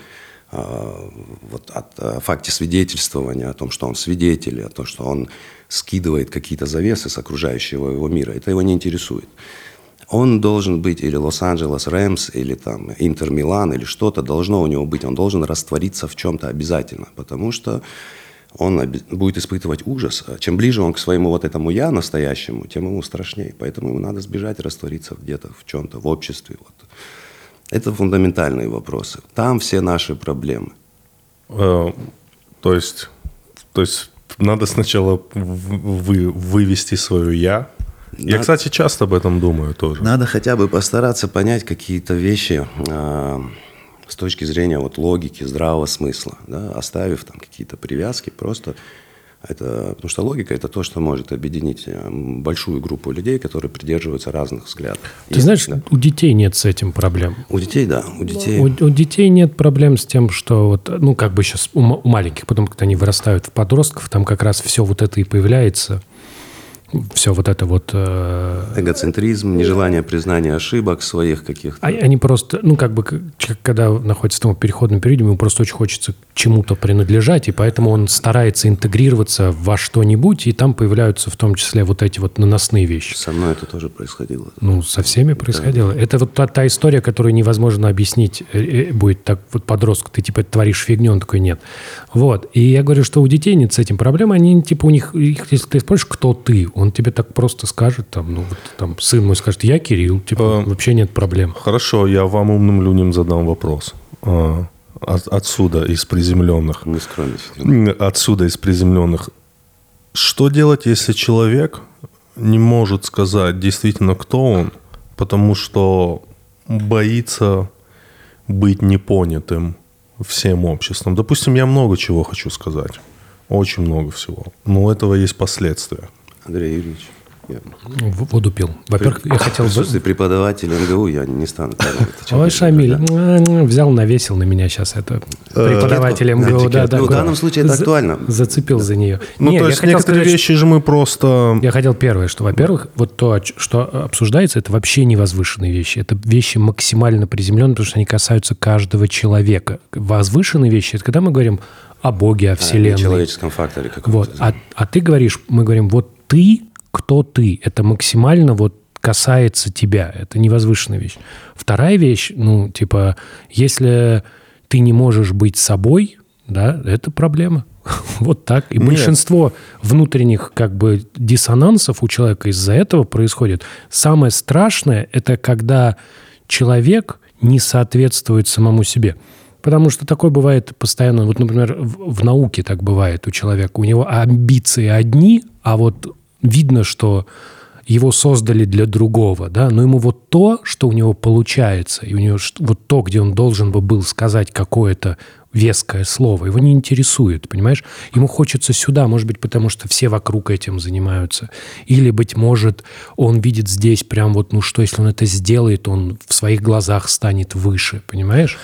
а, вот от э, факте свидетельствования, о том, что он свидетель, о том, что он скидывает какие-то завесы с окружающего его мира, это его не интересует. Он должен быть или Лос-Анджелес Рэмс, или там Интер Милан, или что-то должно у него быть. Он должен раствориться в чем-то обязательно, потому что он будет испытывать ужас. Чем ближе он к своему вот этому «я» настоящему, тем ему страшнее. Поэтому ему надо сбежать, раствориться где-то в чем-то, в обществе. Вот. Это фундаментальные вопросы. Там все наши проблемы. Э, то есть, то есть надо сначала вы, вывести свое я. Надо, я, кстати, часто об этом думаю тоже. Надо хотя бы постараться понять какие-то вещи э, с точки зрения вот логики, здравого смысла, да, оставив там какие-то привязки, просто это, потому что логика – это то, что может объединить э, большую группу людей, которые придерживаются разных взглядов. Ты и, знаешь, да. у детей нет с этим проблем. У детей, да. У детей, у, у детей нет проблем с тем, что вот, ну, как бы сейчас у, у маленьких, потом, когда они вырастают в подростков, там как раз все вот это и появляется – все вот это вот... Э... Эгоцентризм, нежелание признания ошибок своих каких-то. Они просто, ну, как бы, когда находится в том переходном периоде, ему просто очень хочется чему-то принадлежать, и поэтому он старается интегрироваться во что-нибудь, и там появляются в том числе вот эти вот наносные вещи. Со мной это тоже происходило. Ну, со всеми происходило. Да. Это вот та, та история, которую невозможно объяснить. Э, э, будет так, вот подросток, ты типа творишь фигню, он такой, нет. Вот. И я говорю, что у детей нет с этим проблем, они типа у них, если ты спросишь, кто ты, он тебе так просто скажет, там, ну, вот, там, сын мой скажет, я Кирилл, типа, а, вообще нет проблем. Хорошо, я вам, умным людям, задам вопрос. А, от, отсюда, из приземленных. Не скромничайте. Отсюда, из приземленных. Что делать, если человек не может сказать действительно, кто он, потому что боится быть непонятым всем обществом? Допустим, я много чего хочу сказать. Очень много всего. Но у этого есть последствия. Андрей Юрьевич. Я... Воду пил. Во-первых, я хотел... Слушайте, преподаватель МГУ, я не стану. Ой, Шамиль, взял, навесил на меня сейчас это. Э, преподаватель МГУ, да, да. Ну, в данном случае это актуально. Зацепил за нее. Ну, то есть некоторые вещи же мы просто... Я хотел первое, что, во-первых, вот то, что обсуждается, это вообще не возвышенные вещи. Это вещи максимально приземленные, потому что они касаются каждого человека. Возвышенные вещи, это когда мы говорим о Боге, о Вселенной. О человеческом факторе. Вот. А, а ты говоришь, мы говорим, вот ты, кто ты. Это максимально вот касается тебя. Это невозвышенная вещь. Вторая вещь, ну, типа, если ты не можешь быть собой, да, это проблема. вот так. И Нет. большинство внутренних как бы диссонансов у человека из-за этого происходит. Самое страшное – это когда человек не соответствует самому себе. Потому что такое бывает постоянно. Вот, например, в, в науке так бывает у человека. У него амбиции одни, а вот видно, что его создали для другого, да, но ему вот то, что у него получается, и у него вот то, где он должен бы был сказать какое-то веское слово, его не интересует, понимаешь? Ему хочется сюда, может быть, потому что все вокруг этим занимаются. Или, быть может, он видит здесь прям вот, ну что, если он это сделает, он в своих глазах станет выше, понимаешь?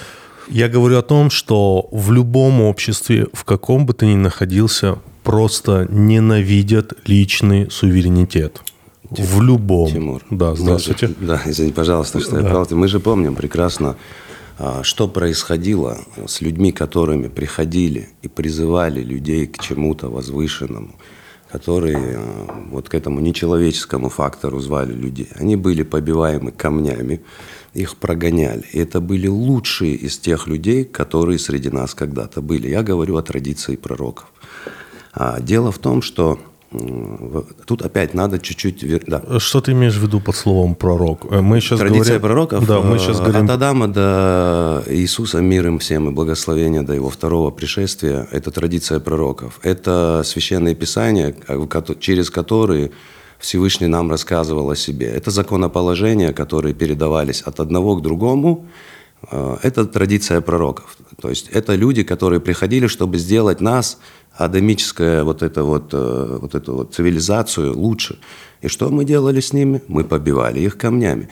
Я говорю о том, что в любом обществе, в каком бы ты ни находился, просто ненавидят личный суверенитет. Тимур, в любом. Тимур. Да, здравствуйте. Же, да, извини, пожалуйста, что да. я прав. Мы же помним прекрасно, а, что происходило с людьми, которыми приходили и призывали людей к чему-то возвышенному, которые а, вот к этому нечеловеческому фактору звали людей. Они были побиваемы камнями, их прогоняли. И это были лучшие из тех людей, которые среди нас когда-то были. Я говорю о традиции пророков. А дело в том, что Тут опять надо чуть-чуть... Да. Что ты имеешь в виду под словом пророк? Э, мы сейчас Традиция говорим... пророков. Да, мы сейчас э, говорим... От Адама до Иисуса, мир им всем и благословения до его второго пришествия. Это традиция пророков. Это священные писания, через которые Всевышний нам рассказывал о себе. Это законоположения, которые передавались от одного к другому, это традиция пророков. То есть это люди, которые приходили, чтобы сделать нас, адамическое вот это вот, э, вот эту вот цивилизацию лучше. И что мы делали с ними? Мы побивали их камнями.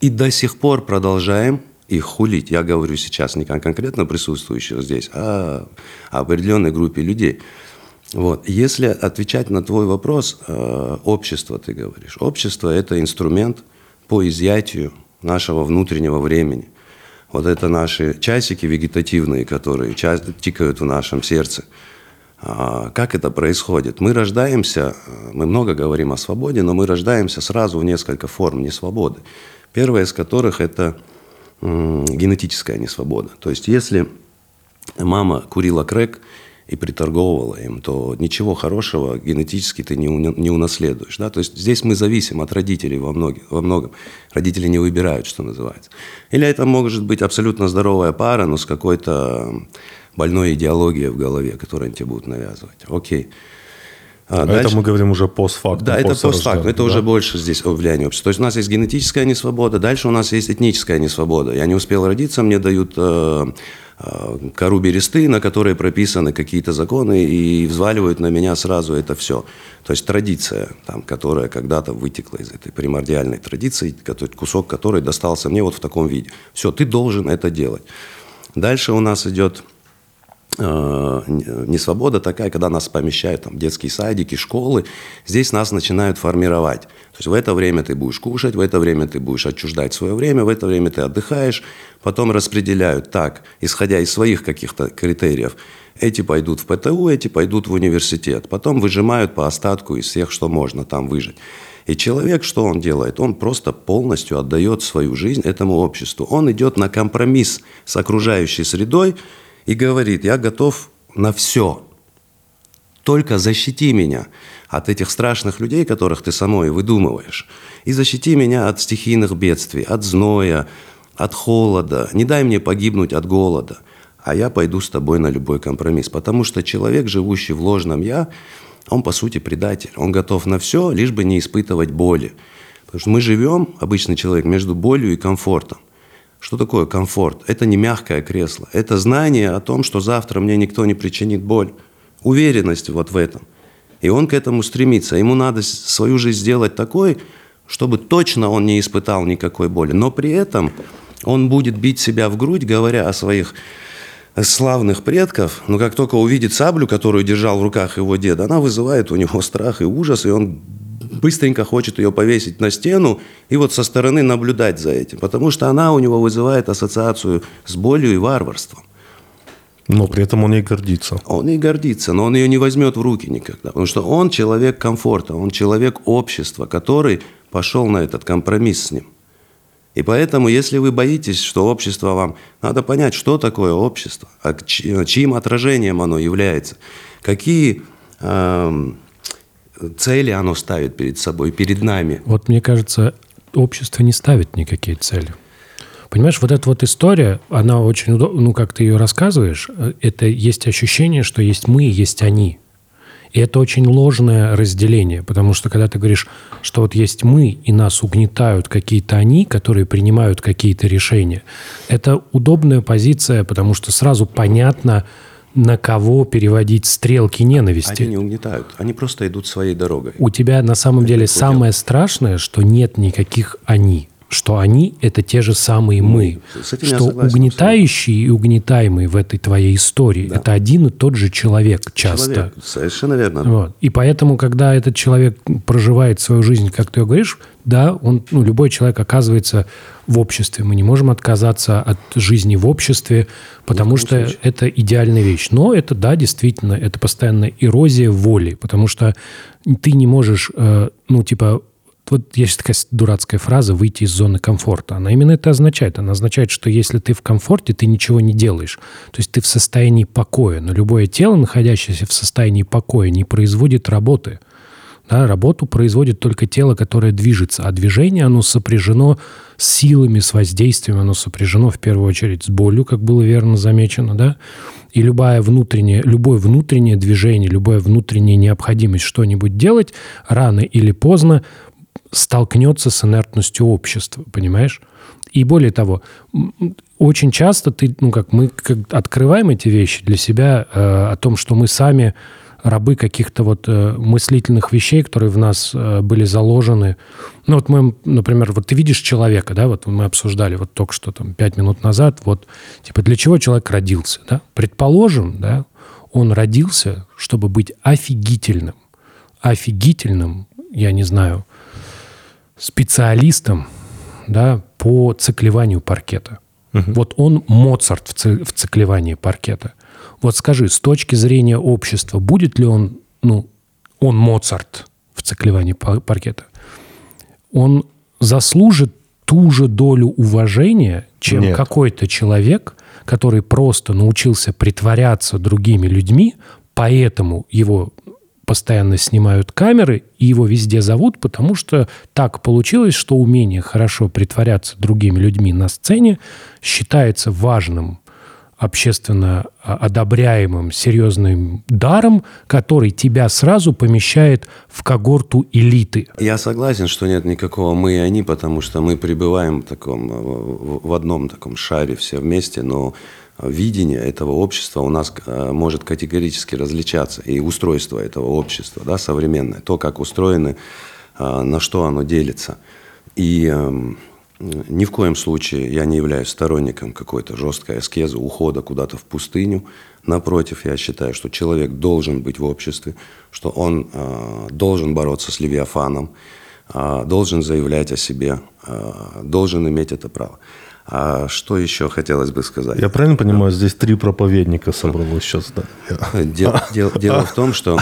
И до сих пор продолжаем их хулить. Я говорю сейчас не конкретно присутствующих здесь, а о определенной группе людей. Вот. Если отвечать на твой вопрос, э, общество, ты говоришь, общество – это инструмент по изъятию нашего внутреннего времени. Вот это наши часики вегетативные, которые тикают в нашем сердце. А, как это происходит? Мы рождаемся, мы много говорим о свободе, но мы рождаемся сразу в несколько форм несвободы. Первая из которых – это генетическая несвобода. То есть если мама курила крэк и приторговывала им, то ничего хорошего генетически ты не, не унаследуешь. Да? То есть здесь мы зависим от родителей во, многих, во многом. Родители не выбирают, что называется. Или это может быть абсолютно здоровая пара, но с какой-то больной идеологией в голове, которую они тебе будут навязывать. Окей. А, дальше... Это мы говорим уже постфактум. Да, это постфактум. Это да? уже больше здесь влияние общества. То есть у нас есть генетическая несвобода, дальше у нас есть этническая несвобода. Я не успел родиться, мне дают э, кору бересты, на которой прописаны какие-то законы, и взваливают на меня сразу это все. То есть традиция, там, которая когда-то вытекла из этой примордиальной традиции, кусок которой достался мне вот в таком виде. Все, ты должен это делать. Дальше у нас идет Э, не свобода такая, когда нас помещают там, в детские садики, школы. Здесь нас начинают формировать. То есть в это время ты будешь кушать, в это время ты будешь отчуждать свое время, в это время ты отдыхаешь. Потом распределяют так, исходя из своих каких-то критериев. Эти пойдут в ПТУ, эти пойдут в университет. Потом выжимают по остатку из всех, что можно там выжить. И человек, что он делает? Он просто полностью отдает свою жизнь этому обществу. Он идет на компромисс с окружающей средой, и говорит, я готов на все, только защити меня от этих страшных людей, которых ты самой выдумываешь, и защити меня от стихийных бедствий, от зноя, от холода, не дай мне погибнуть от голода, а я пойду с тобой на любой компромисс, потому что человек, живущий в ложном «я», он, по сути, предатель. Он готов на все, лишь бы не испытывать боли. Потому что мы живем, обычный человек, между болью и комфортом. Что такое комфорт? Это не мягкое кресло. Это знание о том, что завтра мне никто не причинит боль. Уверенность вот в этом. И он к этому стремится. Ему надо свою жизнь сделать такой, чтобы точно он не испытал никакой боли. Но при этом он будет бить себя в грудь, говоря о своих славных предков, но как только увидит саблю, которую держал в руках его дед, она вызывает у него страх и ужас, и он быстренько хочет ее повесить на стену и вот со стороны наблюдать за этим, потому что она у него вызывает ассоциацию с болью и варварством. Но при этом он ей гордится. Он ей гордится, но он ее не возьмет в руки никогда, потому что он человек комфорта, он человек общества, который пошел на этот компромисс с ним. И поэтому, если вы боитесь, что общество вам... Надо понять, что такое общество, а чьим отражением оно является, какие... Э, цели оно ставит перед собой, перед нами. Вот мне кажется, общество не ставит никакие цели. Понимаешь, вот эта вот история, она очень удобна, ну, как ты ее рассказываешь, это есть ощущение, что есть мы, есть они. И это очень ложное разделение, потому что когда ты говоришь, что вот есть мы, и нас угнетают какие-то они, которые принимают какие-то решения, это удобная позиция, потому что сразу понятно, на кого переводить стрелки ненависти. Они не угнетают, они просто идут своей дорогой. У тебя на самом деле самое страшное, что нет никаких «они» что они — это те же самые мы. Что угнетающий и угнетаемый в этой твоей истории да. — это один и тот же человек часто. Человек, совершенно верно. Вот. И поэтому, когда этот человек проживает свою жизнь, как ты говоришь, да, он, ну, любой человек оказывается в обществе. Мы не можем отказаться от жизни в обществе, потому что случае. это идеальная вещь. Но это, да, действительно, это постоянная эрозия воли, потому что ты не можешь, э, ну, типа, вот есть такая дурацкая фраза «выйти из зоны комфорта». Она именно это означает. Она означает, что если ты в комфорте, ты ничего не делаешь. То есть ты в состоянии покоя. Но любое тело, находящееся в состоянии покоя, не производит работы. Да, работу производит только тело, которое движется. А движение, оно сопряжено с силами, с воздействием. Оно сопряжено в первую очередь с болью, как было верно замечено. Да? И любое внутреннее, любое внутреннее движение, любая внутренняя необходимость что-нибудь делать рано или поздно столкнется с инертностью общества, понимаешь? И более того, очень часто ты, ну как мы как открываем эти вещи для себя э, о том, что мы сами рабы каких-то вот э, мыслительных вещей, которые в нас э, были заложены. Ну вот мы, например, вот ты видишь человека, да, вот мы обсуждали вот только что там пять минут назад, вот типа для чего человек родился, да? Предположим, да, он родился, чтобы быть офигительным, офигительным, я не знаю, специалистом, да, по циклеванию паркета. Вот он Моцарт в, ци- в циклевании паркета. Вот скажи, с точки зрения общества, будет ли он, ну, он Моцарт в циклевании па- паркета? Он заслужит ту же долю уважения, чем Нет. какой-то человек, который просто научился притворяться другими людьми, поэтому его постоянно снимают камеры, и его везде зовут, потому что так получилось, что умение хорошо притворяться другими людьми на сцене считается важным, общественно а, одобряемым, серьезным даром, который тебя сразу помещает в когорту элиты. Я согласен, что нет никакого мы и они, потому что мы пребываем в, таком, в одном таком шаре все вместе, но видение этого общества у нас э, может категорически различаться, и устройство этого общества, да, современное, то, как устроены, э, на что оно делится. И эм, ни в коем случае я не являюсь сторонником какой-то жесткой аскезы, ухода куда-то в пустыню. Напротив, я считаю, что человек должен быть в обществе, что он э, должен бороться с Левиафаном, должен заявлять о себе, должен иметь это право. А что еще хотелось бы сказать? Я правильно понимаю, здесь три проповедника собралось сейчас, да? Дело, дело- дело в том, что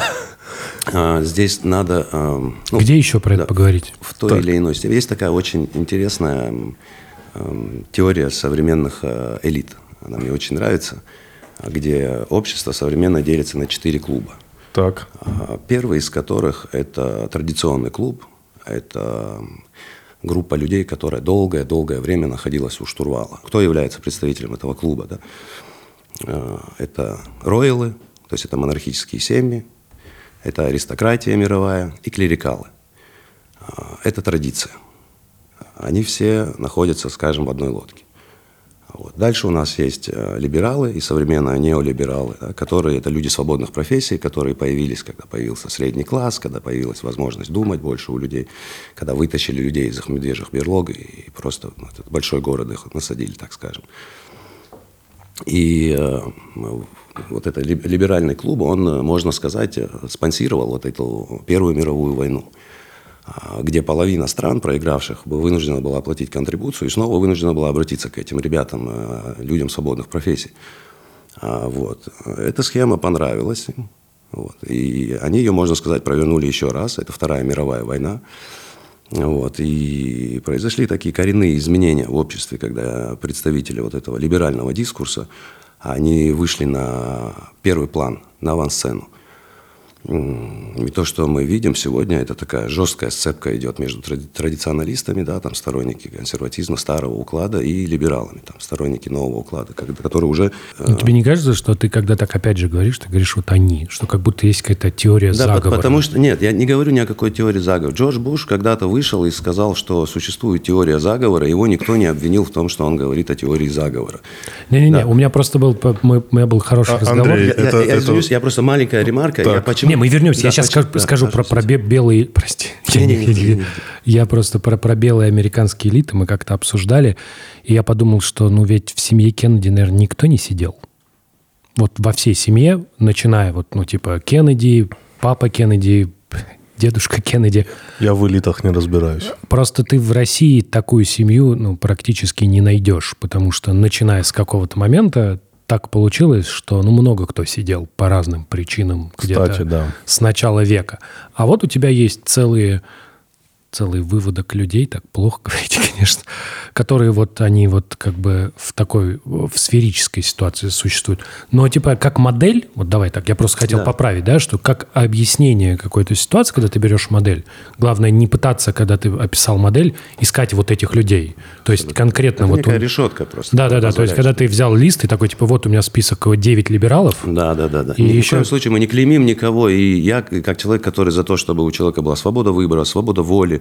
а, здесь надо... а, ну, Где еще про это да, поговорить? В той или иной степени. Есть такая очень интересная м, теория современных а, элит. Она мне очень нравится, а, где общество современно делится на четыре клуба. Так. А, Первый из которых – это традиционный клуб. Это группа людей, которая долгое-долгое время находилась у штурвала. Кто является представителем этого клуба? Да? А, Это роялы, то есть это монархические семьи, это аристократия мировая и клерикалы. А, Это традиция. Они все находятся, скажем, в одной лодке. Вот. Дальше у нас есть э, либералы и современные неолибералы, да, которые это люди свободных профессий, которые появились, когда появился средний класс, когда появилась возможность думать больше у людей, когда вытащили людей из их медвежьих берлог и просто этот большой город их насадили, так скажем. И э, вот этот ли- либеральный клуб, он, э, можно сказать, э, спонсировал вот эту Первую мировую войну, где половина стран, проигравших, вынуждена была оплатить контрибуцию и снова вынуждена была обратиться к этим ребятам, э, людям свободных профессий. А, Вот. Эта схема понравилась. Вот. И они ее, можно сказать, провернули еще раз. Это Вторая мировая война. Вот. И произошли такие коренные изменения в обществе, когда представители вот этого либерального дискурса, они вышли на первый план, на авансцену. И то, что мы видим сегодня, это такая жесткая сцепка идет между тради- традиционалистами, да, там сторонники консерватизма старого уклада и либералами, там сторонники нового уклада, которые уже... э, Ну, тебе не кажется, что ты когда так опять же говоришь, ты говоришь вот они, что как будто есть какая-то теория Да, заговора? потому что, нет, я не говорю ни о какой теории заговора. Джордж Буш когда-то вышел и сказал, что существует теория заговора, его никто не обвинил в том, что он говорит о теории заговора. Не-не-не, у меня просто был, мы- у меня был хороший А, разговор. Андрей, Я, я- Это- я это- извинюсь, я просто маленькая ремарка. Я почему... Мы вернемся. Да, я сейчас почему- скажу, да, про, про бе- белые... Прости. Не- я просто про, про белые американские элиты мы как-то обсуждали, и я подумал, что ну ведь в семье Кеннеди, наверное, никто не сидел. Вот во всей семье, начиная вот, ну, типа, Кеннеди, папа Кеннеди, дедушка Кеннеди. Я в элитах не разбираюсь. Просто ты в России такую семью ну, практически не найдешь, потому что начиная с какого-то момента так получилось, что ну, много кто сидел по разным причинам Кстати, где-то да. с начала века. А вот у тебя есть целые целый выводок людей, так плохо говорить, конечно, которые вот они вот как бы в такой, в сферической ситуации существуют. Но типа как модель, вот давай так, я просто хотел Да. поправить, да, что как объяснение какой-то ситуации, когда ты берешь модель, главное не пытаться, когда ты описал модель, искать вот этих людей. То есть конкретно Это вот... некая он- решетка просто. Да, да, да. То есть, когда ты взял лист и такой, типа, вот у меня список 9 либералов, Да, да, да. да. И Ни еще- в коем случае мы не клеймим никого. И я, как человек, который за то, чтобы у человека была свобода выбора, свобода воли,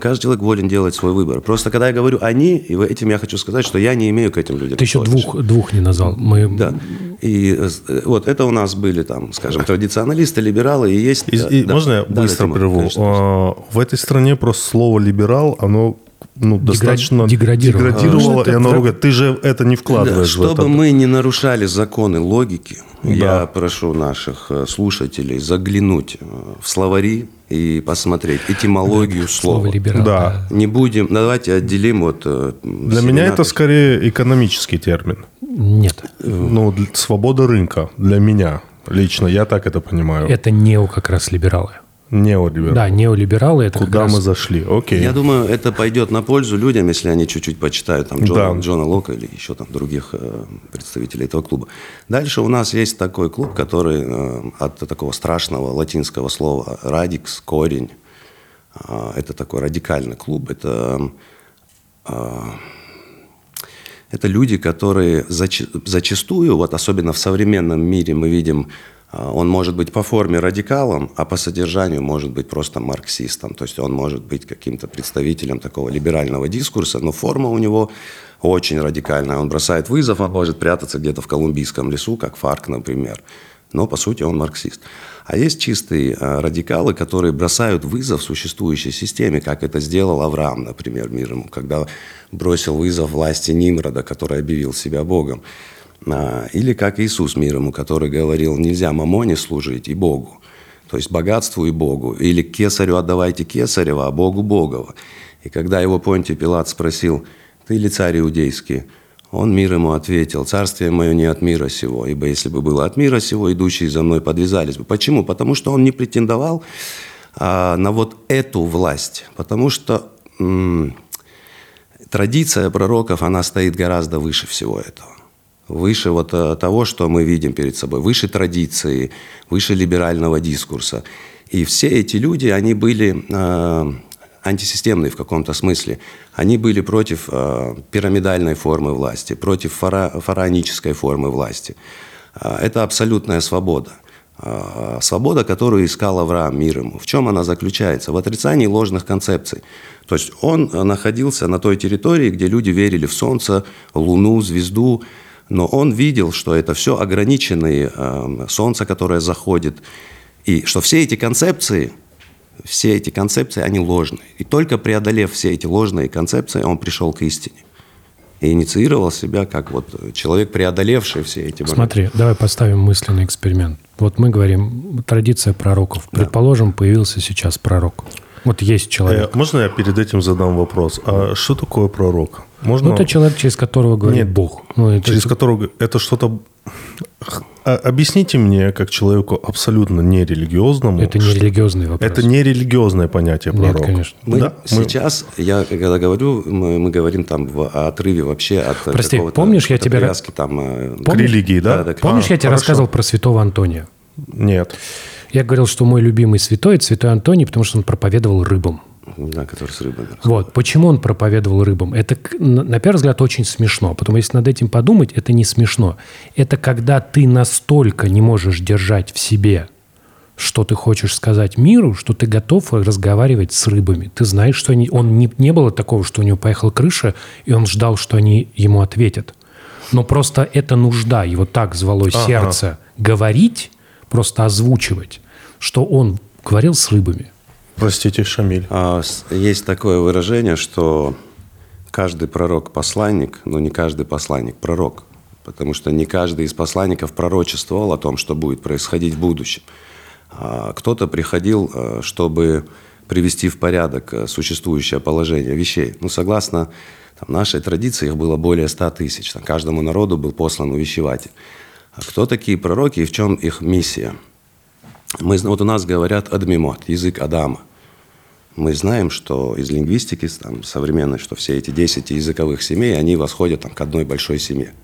каждый человек волен делать свой выбор. Просто когда я говорю «они», и этим я хочу сказать, что я не имею к этим людям Ты еще двух, двух не назвал. Мы... Да. И э, вот это у нас были там, скажем, традиционалисты, либералы, и есть... И, и да, можно я да, быстро да, прерву? конечно, А, в этой стране просто слово «либерал», оно ну, достаточно деградировало. деградировало, А, и оно ругает. Ты же это не Да, вкладываешь в чтобы это. мы не нарушали законы логики, Да. я прошу наших э, слушателей заглянуть э, в словари и посмотреть этимологию Слово слова. либерал. Да. Не будем, давайте отделим вот... э, Для меня это скорее экономический термин. Нет. Ну, свобода рынка для меня лично, я так это понимаю. Это нео как раз либералы. Неолиберал. Да, неолибералы это как Куда раз- мы зашли? Окей. Я думаю, это пойдет на пользу людям, если они чуть-чуть почитают там Джона, Да. Джона Лока или еще там других э, представителей этого клуба. Дальше у нас есть такой клуб, который э, от такого страшного латинского слова «радикс», «корень». А, это такой радикальный клуб. Это, а, это люди, которые зача- зачастую, вот особенно в современном мире мы видим, он может быть по форме радикалом, а по содержанию может быть просто марксистом. То есть он может быть каким-то представителем такого либерального дискурса, но форма у него очень радикальная. Он бросает вызов, он может прятаться где-то в колумбийском лесу, как Фарк, например. Но, по сути, он марксист. А есть чистые а, радикалы, которые бросают вызов существующей системе, как это сделал Авраам, например, мир ему, когда бросил вызов власти Нимрода, который объявил себя Богом. А, Или как Иисус мир который говорил, нельзя мамоне служить и Богу. То есть богатству и Богу. Или кесарю отдавайте кесарева, а Богу Богова. И когда его Понтий Пилат спросил, ты ли царь иудейский? Он мир ему ответил, царствие мое не от мира сего, ибо если бы было от мира сего, идущие за мной подвязались бы. Почему? Потому что он не претендовал а, на вот эту власть. Потому что м, традиция пророков, она стоит гораздо выше всего этого. Выше вот э, того, что мы видим перед собой, выше традиции, выше либерального дискурса. И все эти люди, они были э, антисистемные в каком-то смысле. Они были против э, пирамидальной формы власти, против фара- фараонической формы власти. Э, это абсолютная свобода. Э, Свобода, которую искал Авраам, мир ему. В чем она заключается? В отрицании ложных концепций. То есть он э, находился на той территории, где люди верили в солнце, луну, звезду, но он видел, что это все ограниченные э, солнце, которое заходит, и что все эти концепции, все эти концепции, они ложные. И только преодолев все эти ложные концепции, он пришел к истине. И инициировал себя как вот человек, преодолевший все эти барьеры. Смотри, давай поставим мысленный эксперимент. Вот мы говорим, традиция пророков. Предположим, появился сейчас пророк. Вот есть Э, человек. можно я перед этим задам вопрос? А что такое пророк? Можно... Ну, это человек, через которого говорит Нет. Бог. Ну, это- через которого это что-то... А- Объясните мне, как человеку абсолютно нерелигиозному, это не религиозный вопрос. это не религиозное понятие Нет, пророк. конечно. Мы Да, мы- сейчас, я когда говорю, мы, мы говорим там в отрыве вообще от Прости, помнишь, я тебе- привязки там... э, к религии, да? Да, да, Помнишь, А, я тебе хорошо. рассказывал про святого Антония? Нет. Я говорил, что мой любимый святой – это святой Антоний, потому что он проповедовал рыбам. Да, который с рыбами. Вот. Почему он проповедовал рыбам? Это, на первый взгляд, очень смешно. а Потом, если над этим подумать, это не смешно. Это когда ты настолько не можешь держать в себе, что ты хочешь сказать миру, что ты готов разговаривать с рыбами. Ты знаешь, что они, он не, не было такого, что у него поехала крыша, и он ждал, что они ему ответят. Но просто это нужда, его так звало сердце говорить, просто озвучивать, что он говорил с рыбами. Простите, Шамиль. А, Есть такое выражение, что каждый пророк посланник, но не каждый посланник пророк. Потому что не каждый из посланников пророчествовал о том, что будет происходить в будущем. А Кто-то приходил, э, чтобы привести в порядок э, существующее положение вещей. Ну, согласно там, нашей традиции, их было более 100 тысяч. Там, каждому народу был послан увещеватель. А кто такие пророки и в чем их миссия? Мы, вот у нас говорят адмимот, язык Адама. Мы знаем, что из лингвистики там, современной, что все эти 10 языковых семей, они восходят там, к одной большой семье.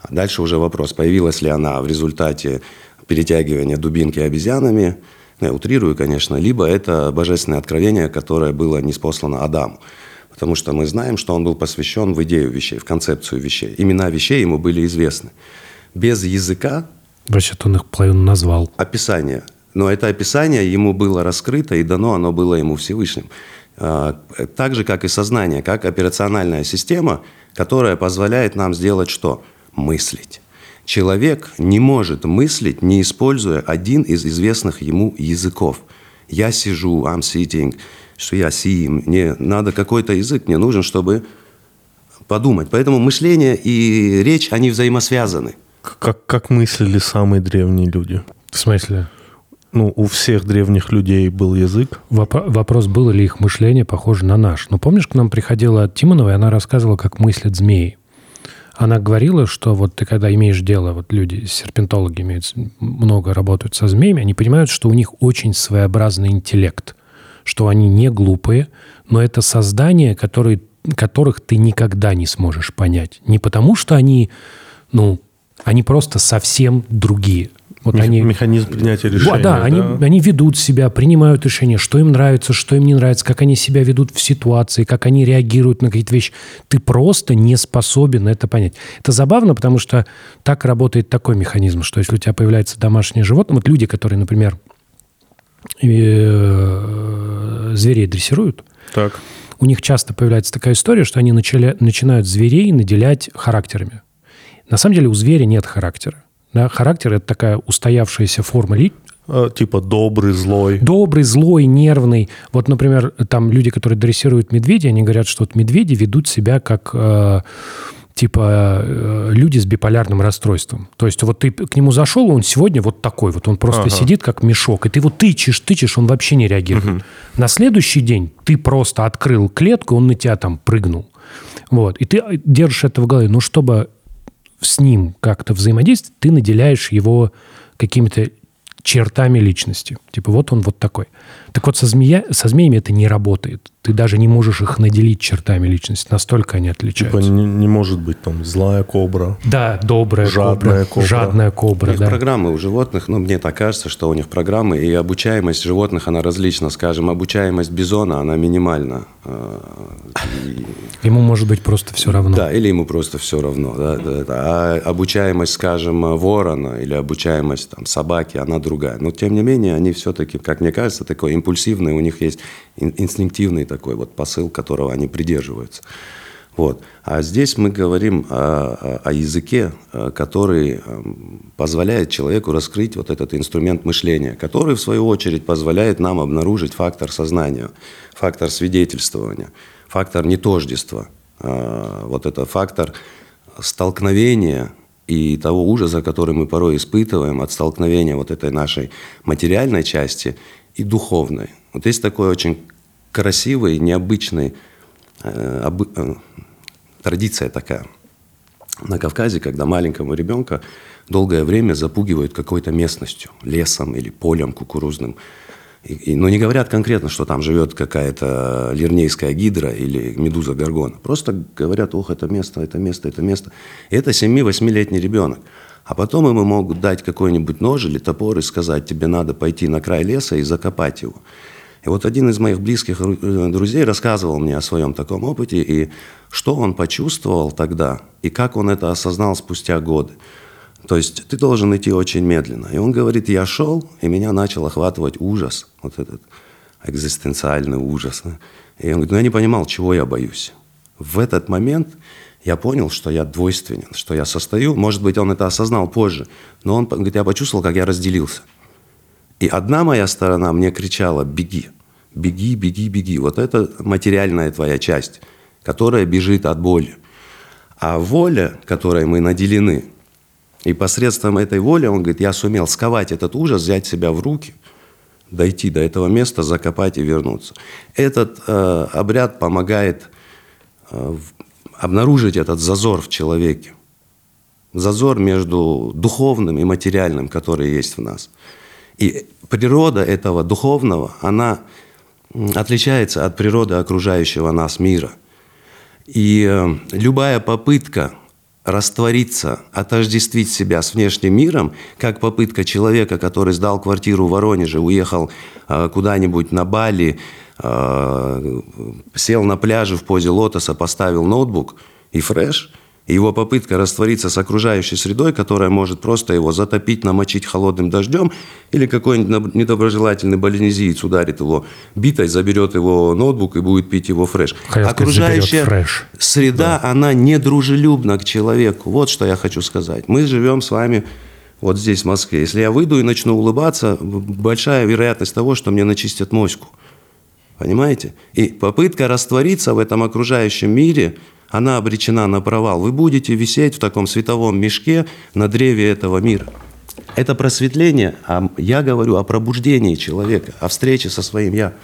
А дальше уже вопрос, появилась ли она в результате перетягивания дубинки обезьянами, ну, я утрирую, конечно, либо это божественное откровение, которое было неспослано Адаму. Потому что мы знаем, что он был посвящен в идею вещей, в концепцию вещей. Имена вещей ему были известны. Без языка Вообще, он их половину назвал. описание. Но это описание ему было раскрыто и дано, оно было ему Всевышним. э, так же, как и сознание, как операциональная система, которая позволяет нам сделать что? Мыслить. Человек не может мыслить, не используя один из известных ему языков. Я сижу, I'm sitting, что я see, мне надо какой-то язык, мне нужен, чтобы подумать. Поэтому мышление и речь, они взаимосвязаны. Как, как мыслили самые древние люди? В смысле? Ну, у всех древних людей был язык. Воп- вопрос, было ли их мышление похоже на наш. Ну, помнишь, к нам приходила Тимонова, и она рассказывала, как мыслят змеи. Она говорила, что вот ты когда имеешь дело, вот люди, серпентологи имеют, много работают со змеями, они понимают, что у них очень своеобразный интеллект, что они не глупые, но это создания, которые, которых ты никогда не сможешь понять. Не потому, что они, ну, они просто совсем другие. Вот Мех- они, Механизм принятия решения. да, да, они, они ведут себя, принимают решения, что им нравится, что им не нравится, как они себя ведут в ситуации, как они реагируют на какие-то вещи. Ты просто не способен это понять. Это забавно, потому что так работает такой механизм, что если у тебя появляется домашнее животное, вот люди, которые, например, э, зверей дрессируют, Так. у них часто появляется такая история, что они начали, начинают зверей наделять характерами. На самом деле у зверя нет характера. Да? Характер – это такая устоявшаяся форма ли, А, типа добрый, злой. добрый, злой, нервный. Вот, например, там люди, которые дрессируют медведей, они говорят, что вот медведи ведут себя как э, типа э, люди с биполярным расстройством. То есть вот ты к нему зашел, он сегодня вот такой, вот он просто Ага. сидит как мешок, и ты его тычешь, тычешь, он вообще не реагирует. На следующий день ты просто открыл клетку, он на тебя там прыгнул. Вот. И ты держишь это в голове. Ну, чтобы с ним как-то взаимодействовать, ты наделяешь его какими-то чертами личности. Типа вот он вот такой. Так вот со, змея, со змеями это не работает. Ты даже не можешь их наделить чертами личности. Настолько они Типа отличаются. не, не может быть там злая кобра. Да, добрая Жадная кобра, кобра. жадная У кобра, них да. программы у животных, ну, мне так кажется, что у них программы, и обучаемость животных, она различна. Скажем, обучаемость бизона, она минимальна. И- Ему может быть просто все равно. Да, или ему просто все равно. Да, да, да. А обучаемость, скажем, ворона или обучаемость там, собаки, она другая. Но, тем не менее, они все-таки, как мне кажется, такой импульсивный, у них есть ин- инстинктивный такой вот посыл, которого они придерживаются. Вот. А здесь мы говорим о, о- языке, э, который эм, позволяет человеку раскрыть вот этот инструмент мышления, который, в свою очередь, позволяет нам обнаружить фактор сознания, фактор свидетельствования, фактор нетождества. Э, Вот это фактор столкновения и того ужаса, который мы порой испытываем от столкновения вот этой нашей материальной части и духовной. Вот есть такой очень красивый, необычный э, обы- э, традиция такая на Кавказе, когда маленького ребенка долгое время запугивают какой-то местностью, лесом или полем кукурузным. И, и- но не говорят конкретно, что там живет какая-то лирнейская гидра или медуза горгона. Просто говорят, ох, это место, это место, это место. И это 7-8-летний ребенок. А потом ему могут дать какой-нибудь нож или топор и сказать, тебе надо пойти на край леса и закопать его. И вот один из моих близких э, друзей рассказывал мне о своем таком опыте, и что он почувствовал тогда, и как он это осознал спустя годы. То есть ты должен идти очень медленно. И он говорит, я шел, и меня начал охватывать ужас, вот этот экзистенциальный ужас. И он говорит, ну я не понимал, чего я боюсь. В этот момент я понял, что я двойственен, что я состою, может быть, он это осознал позже, но он говорит, я почувствовал, как я разделился. И одна моя сторона мне кричала «беги, беги, беги, беги». Вот это материальная твоя часть, которая бежит от боли. А воля, которой мы наделены, и посредством этой воли, он говорит, я сумел сковать этот ужас, взять себя в руки, дойти до этого места, закопать и вернуться. Этот э, обряд помогает э, обнаружить этот зазор в человеке. Зазор между духовным и материальным, который есть в нас. И природа этого духовного, она отличается от природы окружающего нас мира. И э, любая попытка раствориться, отождествить себя с внешним миром, как попытка человека, который сдал квартиру в Воронеже, уехал э, куда-нибудь на Бали, э, сел на пляже в позе лотоса, поставил ноутбук и фреш, И его попытка раствориться с окружающей средой, которая может просто его затопить, намочить холодным дождем, или какой-нибудь недоброжелательный болезнезиец ударит его битой, заберет его ноутбук и будет пить его фреш. Хотел Окружающая фреш. среда, она недружелюбна к человеку. Вот что я хочу сказать. Мы живем с вами вот здесь, в Москве. Если я выйду и начну улыбаться, большая вероятность того, что мне начистят моську. Понимаете? И попытка раствориться в этом окружающем мире, она обречена на провал. Вы будете висеть в таком световом мешке на древе этого мира. Это просветление, а я говорю о пробуждении человека, о встрече со своим «я».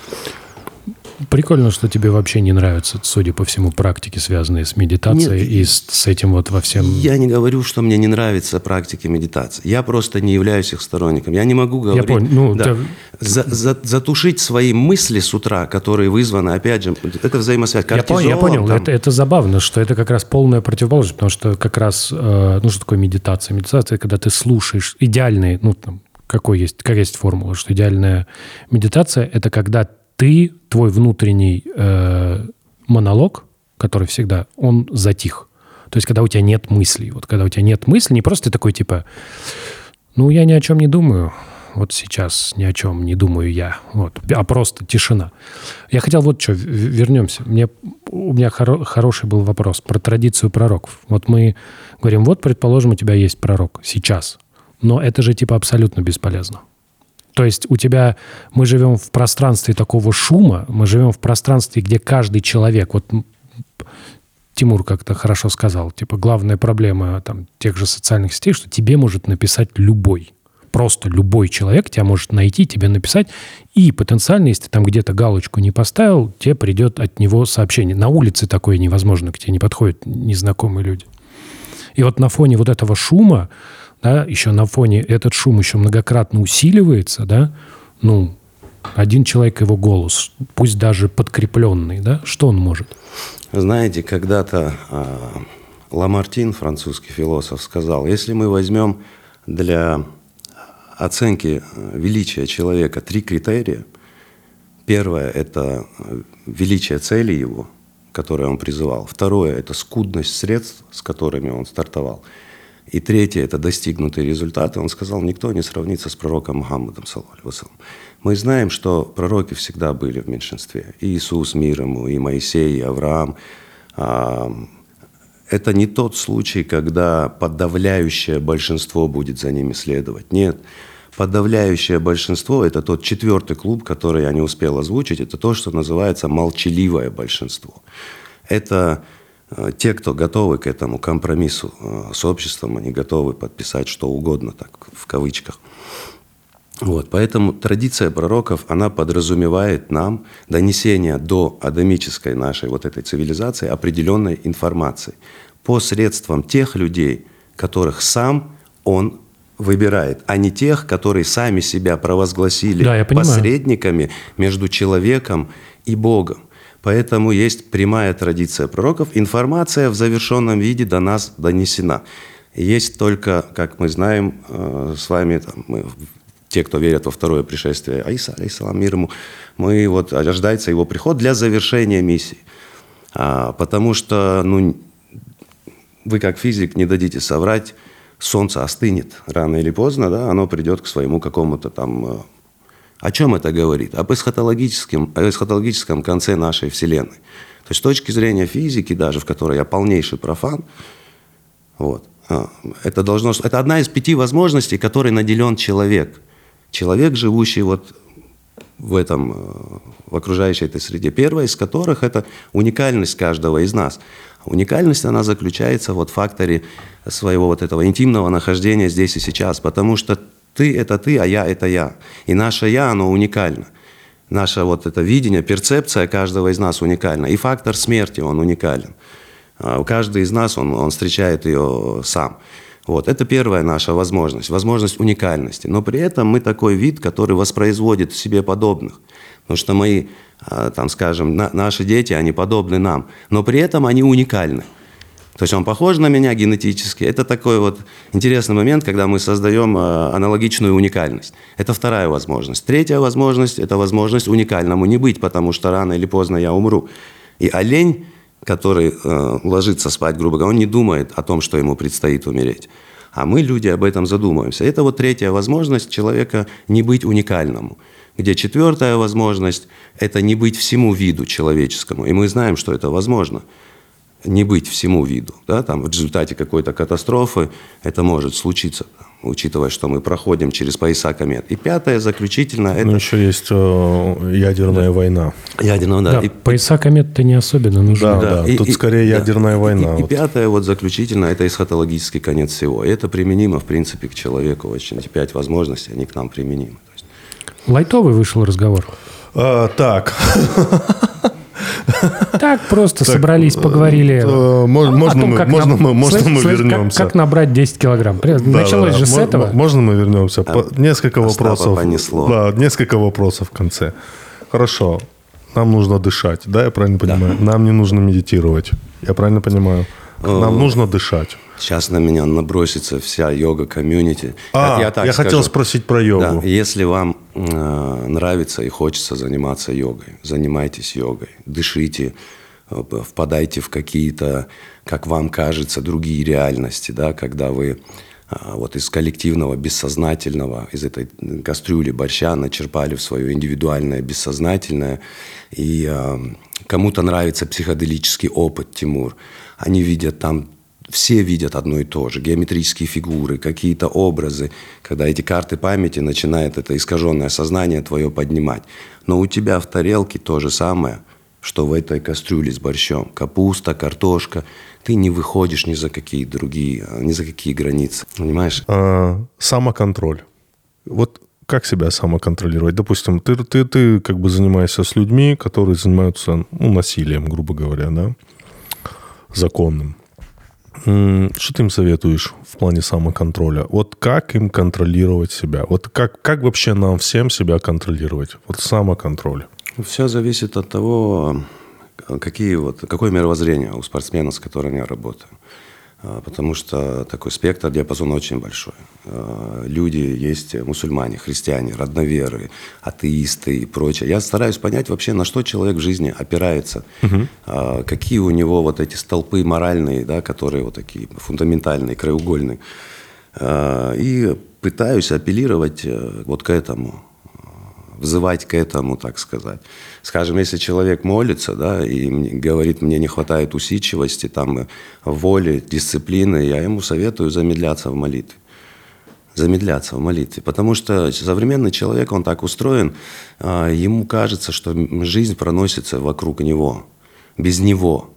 Прикольно, что тебе вообще не нравятся, судя по всему, практики, связанные с медитацией Нет. и с, с этим вот во всем. Я не говорю, что мне не нравятся практики медитации. Я просто не являюсь их сторонником. Я не могу говорить... понял. Ну, да. да. За- за- затушить свои мысли с утра, которые вызваны, опять же, это взаимосвязь. Я, пон- я понял, там. это, это забавно, что это как раз полная противоположность, потому что как раз, э, ну что такое медитация? Медитация, когда ты слушаешь идеальные, ну там, какой есть, как есть формула, что идеальная медитация – это когда ты, твой внутренний э, монолог, который всегда, он затих. То есть, когда у тебя нет мыслей. Вот когда у тебя нет мыслей, не просто ты такой типа, ну, я ни о чем не думаю. Вот сейчас ни о чем не думаю я. Вот. А просто тишина. Я хотел вот что, вернемся. Мне, у меня хоро- хороший был вопрос про традицию пророков. Вот мы говорим, вот, предположим, у тебя есть пророк сейчас. Но это же типа абсолютно бесполезно. То есть у тебя, мы живем в пространстве такого шума, мы живем в пространстве, где каждый человек, вот Тимур как-то хорошо сказал, типа главная проблема там, тех же социальных сетей, что тебе может написать любой. Просто любой человек тебя может найти, тебе написать, и потенциально, если ты там где-то галочку не поставил, тебе придет от него сообщение. На улице такое невозможно, к тебе не подходят незнакомые люди. И вот на фоне вот этого шума, да, еще на фоне этот шум еще многократно усиливается, да, ну, один человек его голос, пусть даже подкрепленный, да, что он может? Знаете, когда-то а, Ламартин, французский философ, сказал, если мы возьмем для оценки э, величия человека три критерия. Первое – это э, величие цели его, которое он призывал. Второе – это скудность средств, с которыми он стартовал. И третье – это достигнутые результаты. Он сказал, никто не сравнится с пророком Мухаммадом, вассалям. Мы знаем, что пророки всегда были в меньшинстве. И Иисус, мир ему, и Моисей, и Авраам. А, Это не тот случай, когда подавляющее большинство будет за ними следовать. Нет. Подавляющее большинство – это тот четвертый клуб, который я не успел озвучить. Это то, что называется молчаливое большинство. Это те, кто готовы к этому компромиссу э, с обществом, они готовы подписать что угодно, так в кавычках. Вот, поэтому традиция пророков, она подразумевает нам донесение до адамической нашей вот этой цивилизации определенной информации посредством тех людей, которых сам он выбирает, а не тех, которые сами себя провозгласили Да, посредниками между человеком и Богом. Поэтому есть прямая традиция пророков. Информация в завершенном виде до нас донесена. Есть только, как мы знаем э, с вами, там, мы, те, кто верят во второе пришествие Аиса, алейхиссалам, мир ему, мы вот ожидается его приход для завершения миссии. А, потому что, ну, вы как физик не дадите соврать, солнце остынет рано или поздно, да, оно придет к своему какому-то там... О чем это говорит? Об эсхатологическом, о эсхатологическом конце нашей Вселенной. То есть с точки зрения физики, даже в которой я полнейший профан, вот, а, это, должно, это одна из пяти возможностей, которой наделен человек. Человек, живущий вот в этом, э, в окружающей этой среде. Первая из которых – это уникальность каждого из нас. Уникальность, она заключается вот в факторе своего вот этого интимного нахождения здесь и сейчас, потому что ты – это ты, а я – это я. И наше «я», оно уникально. Наше вот это видение, перцепция каждого из нас уникальна. И фактор смерти, он уникален. А Каждый из нас, он, он встречает ее сам. Вот. Это первая наша возможность, возможность уникальности. Но при этом мы такой вид, который воспроизводит себе подобных. Потому что мои, а, там, скажем, на- наши дети, они подобны нам. Но при этом они уникальны. То есть он похож на меня генетически. Это такой вот интересный момент, когда мы создаем э, аналогичную уникальность. Это вторая возможность. Третья возможность – это возможность уникальному не быть, потому что рано или поздно я умру. И олень который э, ложится спать, грубо говоря, он не думает о том, что ему предстоит умереть. А мы, люди, об этом задумываемся. Это вот третья возможность человека не быть уникальному. Где четвертая возможность – это не быть всему виду человеческому. И мы знаем, что это возможно – не быть всему виду. Да? Там, в результате какой-то катастрофы это может случиться, учитывая, что мы проходим через пояса комет. И пятое, заключительно, это... Ну, еще есть э, ядерная да. война. Ядерная, да. да и... Пояса комет-то не особенно нужны. Да, да, и, тут и, скорее и, ядерная да. война. И, и, вот. и пятое, вот заключительно, это эсхатологический конец всего. И это применимо, в принципе, к человеку очень. Эти пять возможностей, они к нам применимы. есть... Лайтовый вышел разговор. А, так. Так просто собрались, поговорили. Можно мы, вернемся. Как набрать 10 килограмм? Началось же с этого. Можно мы вернемся? Несколько вопросов. Да, несколько вопросов в конце. Хорошо. Нам нужно дышать, да, я правильно понимаю? Нам не нужно медитировать. Я правильно понимаю? Нам нужно дышать. Сейчас на меня набросится вся йога-комьюнити. А, я, так я хотел спросить про йогу. Да, если вам э, нравится и хочется заниматься йогой, занимайтесь йогой, дышите, э, впадайте в какие-то, как вам кажется, другие реальности, да, когда вы э, вот из коллективного бессознательного, из этой кастрюли борща начерпали в свое индивидуальное бессознательное. И э, кому-то нравится психоделический опыт, Тимур. Они видят там все видят одно и то же. Геометрические фигуры, какие-то образы. Когда эти карты памяти начинает это искаженное сознание твое поднимать. Но у тебя в тарелке то же самое, что в этой кастрюле с борщом. Капуста, картошка. Ты не выходишь ни за какие другие, ни за какие границы. Понимаешь? А, самоконтроль. Вот как себя самоконтролировать? Допустим, ты, ты, ты как бы занимаешься с людьми, которые занимаются ну, насилием, грубо говоря, да, законным. Что ты им советуешь в плане самоконтроля? Вот как им контролировать себя? Вот как, как вообще нам всем себя контролировать? Вот самоконтроль. Все зависит от того, какие вот, какое мировоззрение у спортсмена, с которым я работаю. А, потому что такой спектр, диапазон очень большой. А, люди есть мусульмане, христиане, родноверы, атеисты и прочее. Я стараюсь понять вообще, на что человек в жизни опирается, угу. какие у него вот эти столпы моральные, да, которые вот такие фундаментальные, краеугольные. И пытаюсь апеллировать э, вот к этому взывать к этому, так сказать. Скажем, если человек молится, да, и говорит, мне не хватает усидчивости, там, воли, дисциплины, я ему советую замедляться в молитве. Замедляться в молитве. Потому что современный человек, он так устроен, а, ему кажется, что жизнь проносится вокруг него, без него.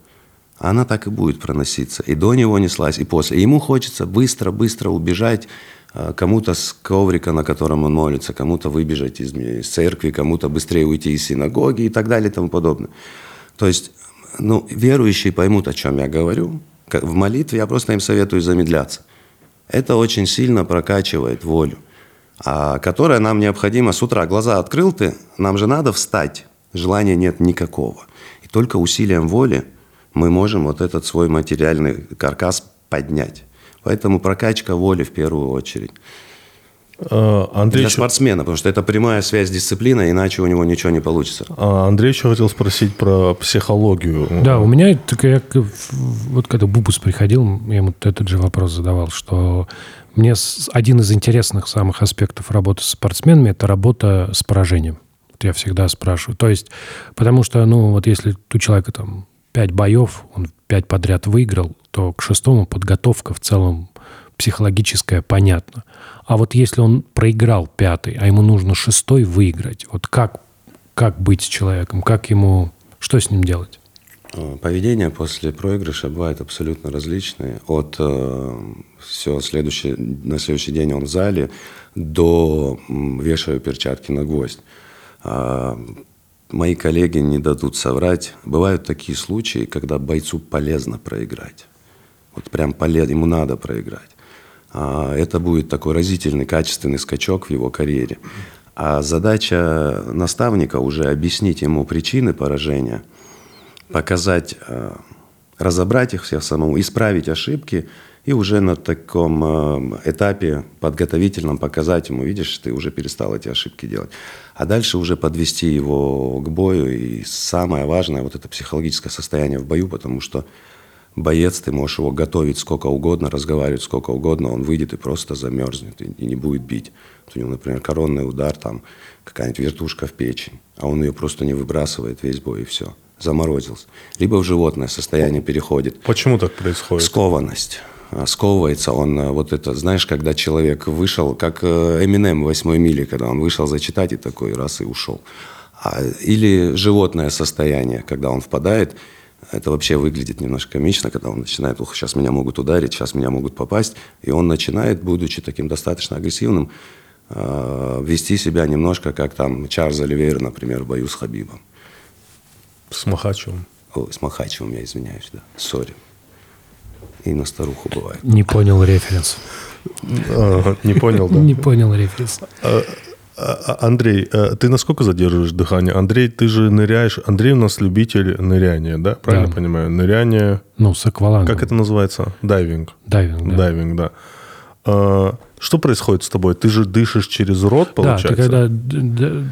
Она так и будет проноситься. И до него неслась, и после. И ему хочется быстро-быстро убежать кому-то с коврика, на котором он молится, кому-то выбежать из, из церкви, кому-то быстрее уйти из синагоги и так далее и тому подобное. То есть, ну, верующие поймут, о чем я говорю. В молитве я просто им советую замедляться. Это очень сильно прокачивает волю, а, которая нам необходима с утра. Глаза открыл ты, нам же надо встать. Желания нет никакого. И только усилием воли мы можем вот этот свой материальный каркас поднять. Поэтому прокачка воли в первую очередь. А, Андрей Для спортсмена, потому что это прямая связь с дисциплиной, иначе у него ничего не получится. А Андрей еще хотел спросить про психологию. Да, у меня, так я, вот когда Бубус приходил, я ему этот же вопрос задавал, что мне один из интересных самых аспектов работы с спортсменами – это работа с поражением. Вот я всегда спрашиваю. То есть, потому что, ну, вот если у человека там пять боев, он пять подряд выиграл, то к шестому подготовка в целом психологическая понятна. А вот если он проиграл пятый, а ему нужно шестой выиграть, вот как, как быть с человеком, как ему, что с ним делать? Э, поведение после проигрыша бывает абсолютно различное. От э, все, следующий, на следующий день он в зале до вешаю перчатки на гвоздь. А, мои коллеги не дадут соврать. Бывают такие случаи, когда бойцу полезно проиграть. Вот прям полезно, ему надо проиграть. А это будет такой разительный, качественный скачок в его карьере. А задача наставника уже объяснить ему причины поражения, показать, э, разобрать их всех самому, исправить ошибки и уже на таком э, этапе подготовительном показать ему, видишь, ты уже перестал эти ошибки делать. А дальше уже подвести его к бою. И самое важное, вот это психологическое состояние в бою, потому что боец, ты можешь его готовить сколько угодно, разговаривать сколько угодно, он выйдет и просто замерзнет и, и не будет бить. Вот у него, например, коронный удар, там какая-нибудь вертушка в печень, а он ее просто не выбрасывает весь бой и все, заморозился. Либо в животное состояние переходит. Почему так происходит? Скованность. Сковывается он, а, вот это, знаешь, когда человек вышел, как Эминем в «Восьмой миле», когда он вышел зачитать и такой раз и ушел. А, или животное состояние, когда он впадает, это вообще выглядит немножко комично, когда он начинает, ух, сейчас меня могут ударить, сейчас меня могут попасть, и он начинает, будучи таким достаточно агрессивным, вести себя немножко как там Чарльз Оливейр, например, в бою с Хабибом. С Махачевым. Ой, с Махачевым, я извиняюсь, да. Сори и на старуху бывает. Не понял референс. Не понял, да? Не понял референс. А, а, Андрей, э, ты насколько задерживаешь дыхание? Андрей, ты же ныряешь. Андрей у нас любитель ныряния, да? Правильно Да. понимаю? Ныряние. Ну, с аквалангом. Как это называется? Дайвинг. Дайвинг, да. Дайвинг, да. А, Что происходит с тобой? Ты же дышишь через рот, Да, получается? ты когда д- д-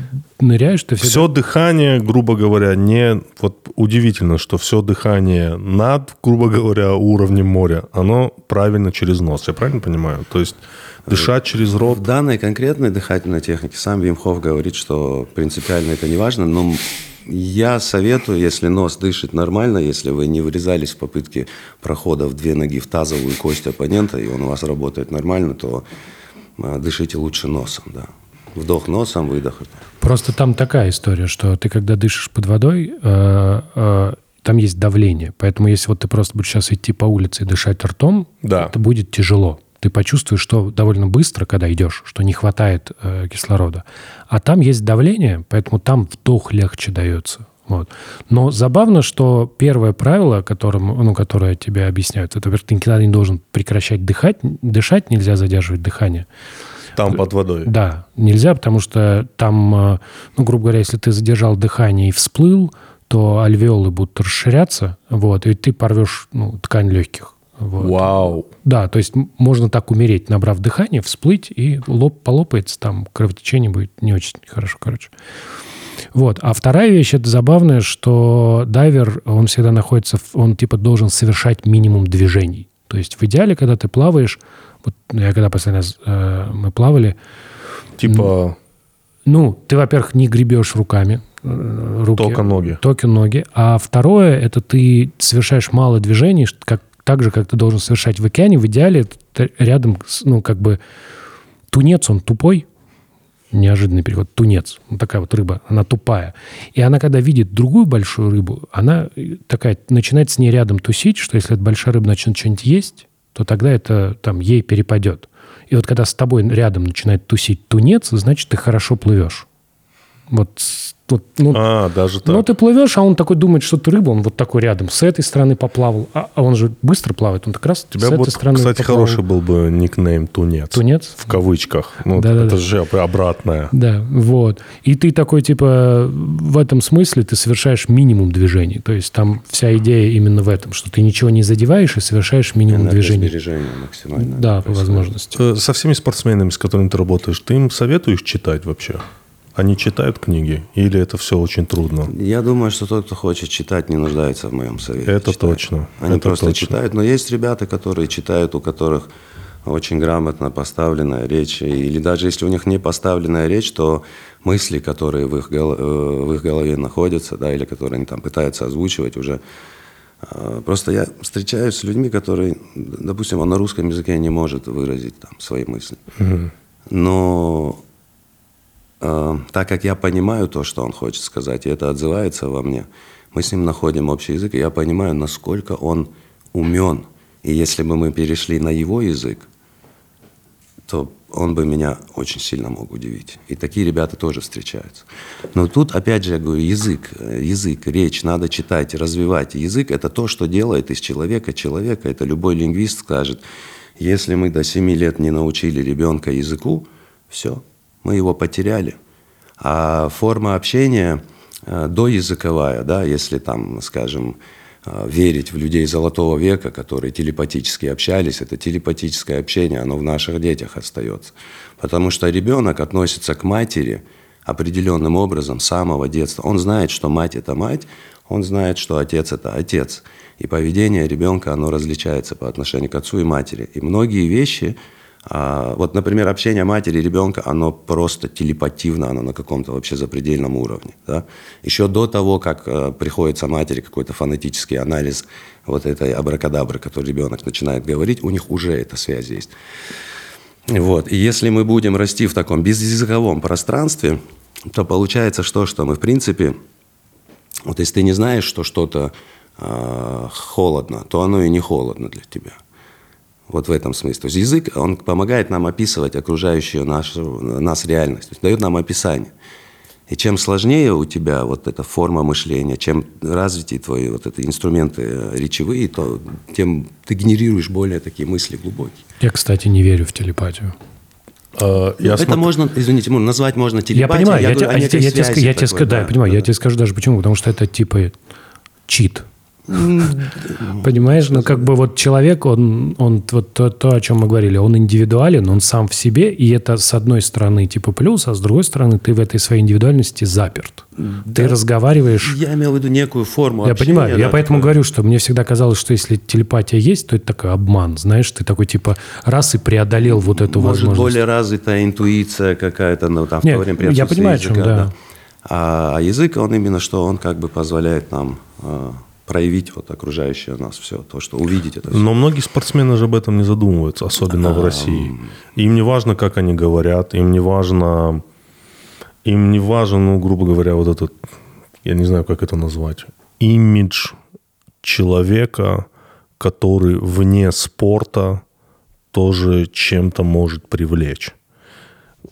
ныряешь, ты всегда... Все дыхание, грубо говоря, не... Вот удивительно, что все дыхание над, грубо говоря, уровнем моря, оно правильно через нос. Я правильно понимаю? То есть дышать через рот... В данной конкретной дыхательной технике сам Вимхов говорит, что принципиально это не важно, но я советую, если нос дышит нормально, если вы не вырезались в попытке прохода в две ноги в тазовую кость оппонента, и он у вас работает нормально, то а, дышите лучше носом, да. Вдох носом, выдох. Просто там такая история, что ты когда дышишь под водой, э, э, там есть давление. Поэтому если вот ты просто будешь сейчас идти по улице и дышать ртом, Да. это будет тяжело. Ты почувствуешь, что довольно быстро, когда идешь, что не хватает э, кислорода. А там есть давление, поэтому там вдох легче дается. Вот. Но забавно, что первое правило, которым, ну, которое тебе объясняют, это, во-первых, ты никогда не должен прекращать дыхать, дышать нельзя задерживать дыхание. Там под водой. Да, нельзя, потому что там, э, ну, грубо говоря, если ты задержал дыхание и всплыл, то альвеолы будут расширяться, вот, и ты порвешь ну, ткань легких. Вот. Вау. Да, то есть можно так умереть, набрав дыхание, всплыть, и лоб полопается, там кровотечение будет не очень хорошо, короче. Вот. А вторая вещь, это забавное, что дайвер, он всегда находится, в- он типа должен совершать минимум движений. То есть в идеале, когда ты плаваешь, вот я когда последний раз э, мы плавали, Типа ну, ты, во-первых, не гребешь руками. э, Руки, Только ноги. Только ноги. А второе, это ты совершаешь мало движений, как, так же, как ты должен совершать в океане. В идеале рядом, ну, как бы тунец, он тупой, неожиданный перевод, тунец, вот такая вот рыба, она тупая. И она, когда видит другую большую рыбу, она э, такая, начинает с ней рядом тусить, что если эта большая рыба начнет что-нибудь есть, то тогда это там ей перепадет. И вот когда с тобой рядом начинает тусить тунец, значит, ты хорошо плывешь. Вот, вот, ну, А, даже так. ну, ты плывешь, а он такой думает, что ты рыба, он вот такой рядом, с этой стороны поплавал, а, а он же быстро плавает, он как раз У тебя с этой вот, стороны кстати, поплавал. хороший был бы никнейм Тунец. Тунец? В кавычках. Ну, Да-да-да. это же обратное. Да, вот. И ты такой, типа, в этом смысле ты совершаешь минимум движений. То есть там вся идея именно в этом, что ты ничего не задеваешь и совершаешь минимум движений. Энергосбережение максимально. Да, по возможности. Э, Со всеми спортсменами, с которыми ты работаешь, ты им советуешь читать вообще? Они читают книги? Или это все очень трудно? Я думаю, что тот, кто хочет читать, не нуждается в моем совете. Это читать. точно. Они Это просто точно. читают. Но есть ребята, которые читают, у которых очень грамотно поставленная речь. Или даже если у них не поставленная речь, то мысли, которые в их, э, в их голове находятся, да, или которые они там пытаются озвучивать уже. э, Просто я встречаюсь с людьми, которые, допустим, он на русском языке не может выразить там свои мысли. Но э, так как я понимаю то, что он хочет сказать, и это отзывается во мне, мы с ним находим общий язык, и я понимаю, насколько он умен. И если бы мы перешли на его язык, то он бы меня очень сильно мог удивить. И такие ребята тоже встречаются. Но тут, опять же, я говорю, язык, э, язык, речь надо читать, развивать. Язык – это то, что делает из человека человека. Это любой лингвист скажет. Если мы до 7 лет не научили ребенка языку, все, мы его потеряли. А форма общения э, доязыковая, да, если там, скажем, а, верить в людей золотого века, которые телепатически общались, это телепатическое общение, оно в наших детях остается. Потому что ребенок относится к матери определенным образом с самого детства. Он знает, что мать – это мать, он знает, что отец – это отец. И поведение ребенка, оно различается по отношению к отцу и матери. И многие вещи, вот, например, общение матери и ребенка, оно просто телепативно, оно на каком-то вообще запредельном уровне. Да? Еще до того, как э, приходится матери какой-то фонетический анализ вот этой абракадабры, который ребенок начинает говорить, у них уже эта связь есть. Вот. И если мы будем расти в таком безязыковом пространстве, то получается что, что мы, в принципе, вот если ты не знаешь, что что-то э, холодно, то оно и не холодно для тебя. Вот в этом смысле. То есть язык, он помогает нам описывать окружающую нашу, нас реальность, то есть дает нам описание. И чем сложнее у тебя вот эта форма мышления, чем развитие твои вот эти инструменты э, речевые, то тем ты генерируешь более такие мысли глубокие. Я, кстати, не верю в телепатию. А, я это смотр... можно, извините, назвать можно телепатией. Я понимаю, я, я, говорю, я, я, я, тебе, я тебе да, я понимаю, да. я тебе скажу даже почему, потому что это типа чит. Понимаешь, ну как бы вот человек, он, он вот то, то, о чем мы говорили, он индивидуален, он сам в себе, и это с одной стороны типа плюс, а с другой стороны ты в этой своей индивидуальности заперт. Да. Ты разговариваешь... Я имел в виду некую форму Я общения, понимаю, да, я поэтому такое... говорю, что мне всегда казалось, что если телепатия есть, то это такой обман, знаешь, ты такой типа раз и преодолел вот эту Может, возможность. более развитая интуиция какая-то, ну там Нет, в то время я понимаю, языка, о чем, да. да. А, а язык, он именно что, он как бы позволяет нам а, проявить вот окружающее нас все, то, что увидеть это все. Но многие спортсмены же об этом не задумываются, особенно а, в России. Им не важно, как они говорят, им не важно, им не важен, ну, грубо говоря, вот этот, я не знаю, как это назвать, имидж человека, который вне спорта тоже чем-то может привлечь.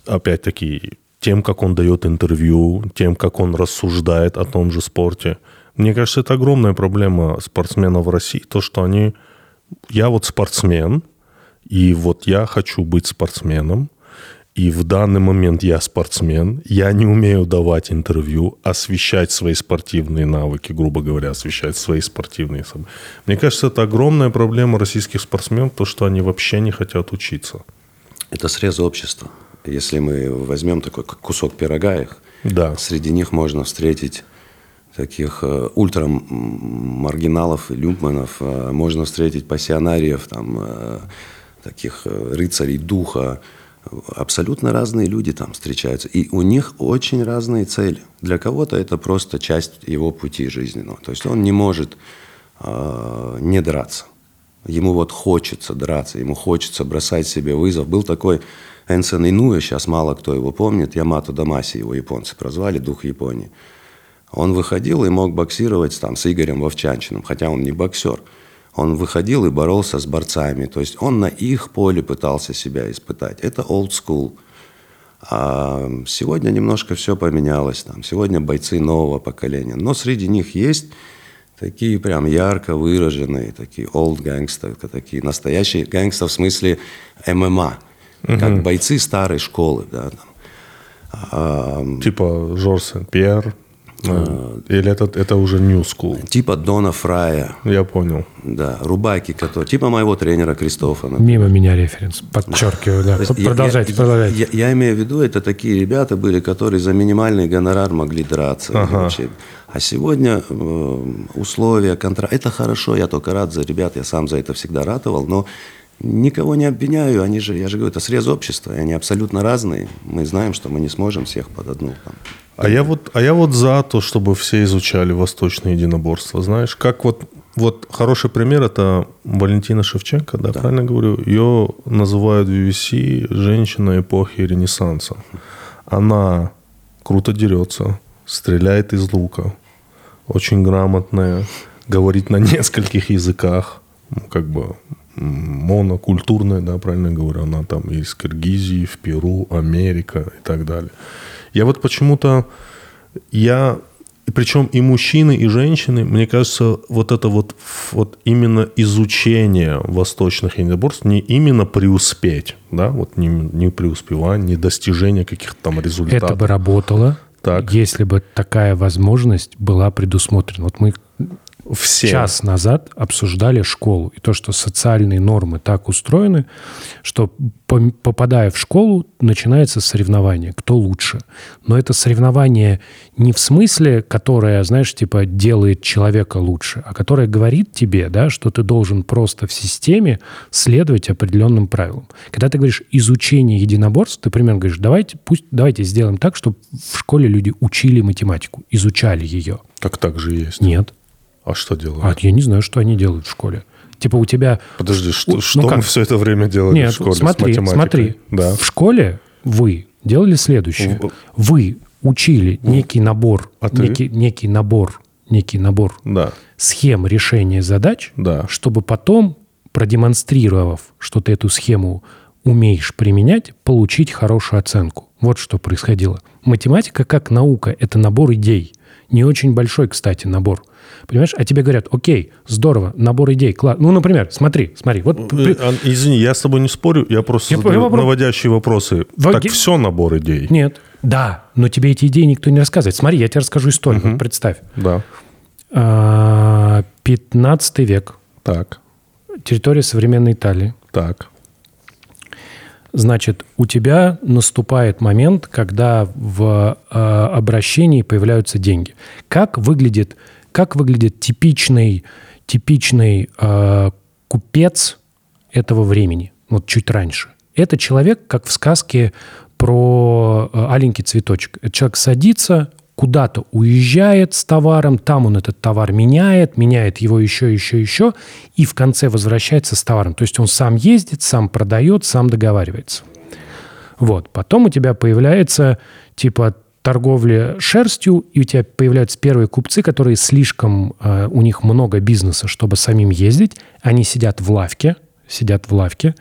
Опять-таки, тем, как он дает интервью, тем, как он рассуждает о том же спорте – мне кажется, это огромная проблема спортсменов в России. То, что они... Я вот спортсмен, и вот я хочу быть спортсменом, и в данный момент я спортсмен, я не умею давать интервью, освещать свои спортивные навыки, грубо говоря, освещать свои спортивные события. Мне кажется, это огромная проблема российских спортсменов, то, что они вообще не хотят учиться. Это срез общества. Если мы возьмем такой кусок пирога их, да. среди них можно встретить таких э, ультрамаргиналов и люмпманов. Э, можно встретить пассионариев, там, э, таких рыцарей духа. Абсолютно разные люди там встречаются. И у них очень разные цели. Для кого-то это просто часть его пути жизненного. То есть он не может э, не драться. Ему вот хочется драться, ему хочется бросать себе вызов. Был такой Энсон Инуя, сейчас мало кто его помнит, Ямато Дамаси его японцы прозвали, дух Японии. Он выходил и мог боксировать там с Игорем Вовчанчиным, хотя он не боксер. Он выходил и боролся с борцами. То есть он на их поле пытался себя испытать. Это old school. А сегодня немножко все поменялось. Там. Сегодня бойцы нового поколения. Но среди них есть такие прям ярко выраженные, такие old gangster, такие настоящие гангстеры в смысле ММА, угу. как бойцы старой школы. Да, там. А, типа Жорж Сен-Пьер, а, или это, это уже New School? Типа Дона Фрая. Я понял. Да, Рубаки, который, типа моего тренера Кристофа. Например. Мимо меня референс, подчеркиваю, да. Продолжайте, я, продолжайте. Я, я, я имею в виду, это такие ребята были, которые за минимальный гонорар могли драться. Ага. Вообще. А сегодня э, условия, контракт, это хорошо, я только рад за ребят, я сам за это всегда ратовал, но Никого не обвиняю, они же, я же говорю, это срез общества, и они абсолютно разные. Мы знаем, что мы не сможем всех под одну там, а я вот, а я вот за то, чтобы все изучали восточное единоборство. Знаешь, как вот, вот хороший пример это Валентина Шевченко, да, да. правильно говорю? Ее называют в UFC женщина эпохи Ренессанса. Она круто дерется, стреляет из лука, очень грамотная, говорит на нескольких языках, ну, как бы монокультурная, да, правильно говорю, она там из Киргизии, в Перу, Америка и так далее. Я вот почему-то, я, причем и мужчины, и женщины, мне кажется, вот это вот, вот именно изучение восточных единоборств, не именно преуспеть, да, вот не, не преуспевание, не достижение каких-то там результатов. Это бы работало, так. если бы такая возможность была предусмотрена. Вот мы Все. час назад обсуждали школу и то, что социальные нормы так устроены, что попадая в школу, начинается соревнование, кто лучше. Но это соревнование не в смысле, которое, знаешь, типа делает человека лучше, а которое говорит тебе, да, что ты должен просто в системе следовать определенным правилам. Когда ты говоришь изучение единоборств, ты примерно говоришь, давайте, пусть, давайте сделаем так, чтобы в школе люди учили математику, изучали ее. Так так же есть. Нет. А что делают? А я не знаю, что они делают в школе. Типа у тебя... Подожди, что, Ну, что как? мы все это время делали Нет, в школе смотри, с математикой? смотри. Да. В школе вы делали следующее. В- Вы учили некий набор, А ты? некий, некий набор, некий набор Да. схем решения задач, Да. чтобы потом, продемонстрировав, что ты эту схему умеешь применять, получить хорошую оценку. Вот что происходило. Математика как наука – это набор идей. Не очень большой, кстати, набор. Понимаешь? А тебе говорят, окей, здорово, набор идей, класс. Ну, например, смотри, смотри, вот Э, Извини, я с тобой не спорю, я просто Я задаю попробую. наводящие вопросы. Во- Так все набор идей. Нет. Да, но тебе эти идеи никто не рассказывает. Смотри, я тебе расскажу историю. Вот Представь. Да. А, 15 век. Так, Территория современной Италии. так. Значит, у тебя наступает момент, когда в э, обращении появляются деньги. Как выглядит, как выглядит типичный, типичный э, купец этого времени, вот чуть раньше? Это человек, как в сказке про э, аленький цветочек. Это человек садится, куда-то уезжает с товаром, там он этот товар меняет, меняет его еще, еще, еще, и в конце возвращается с товаром. То есть он сам ездит, сам продает, сам договаривается. Вот. Потом у тебя появляется типа торговля шерстью, и у тебя появляются первые купцы, которые слишком, э, у них много бизнеса, чтобы самим ездить. Они сидят в лавке, сидят в лавке,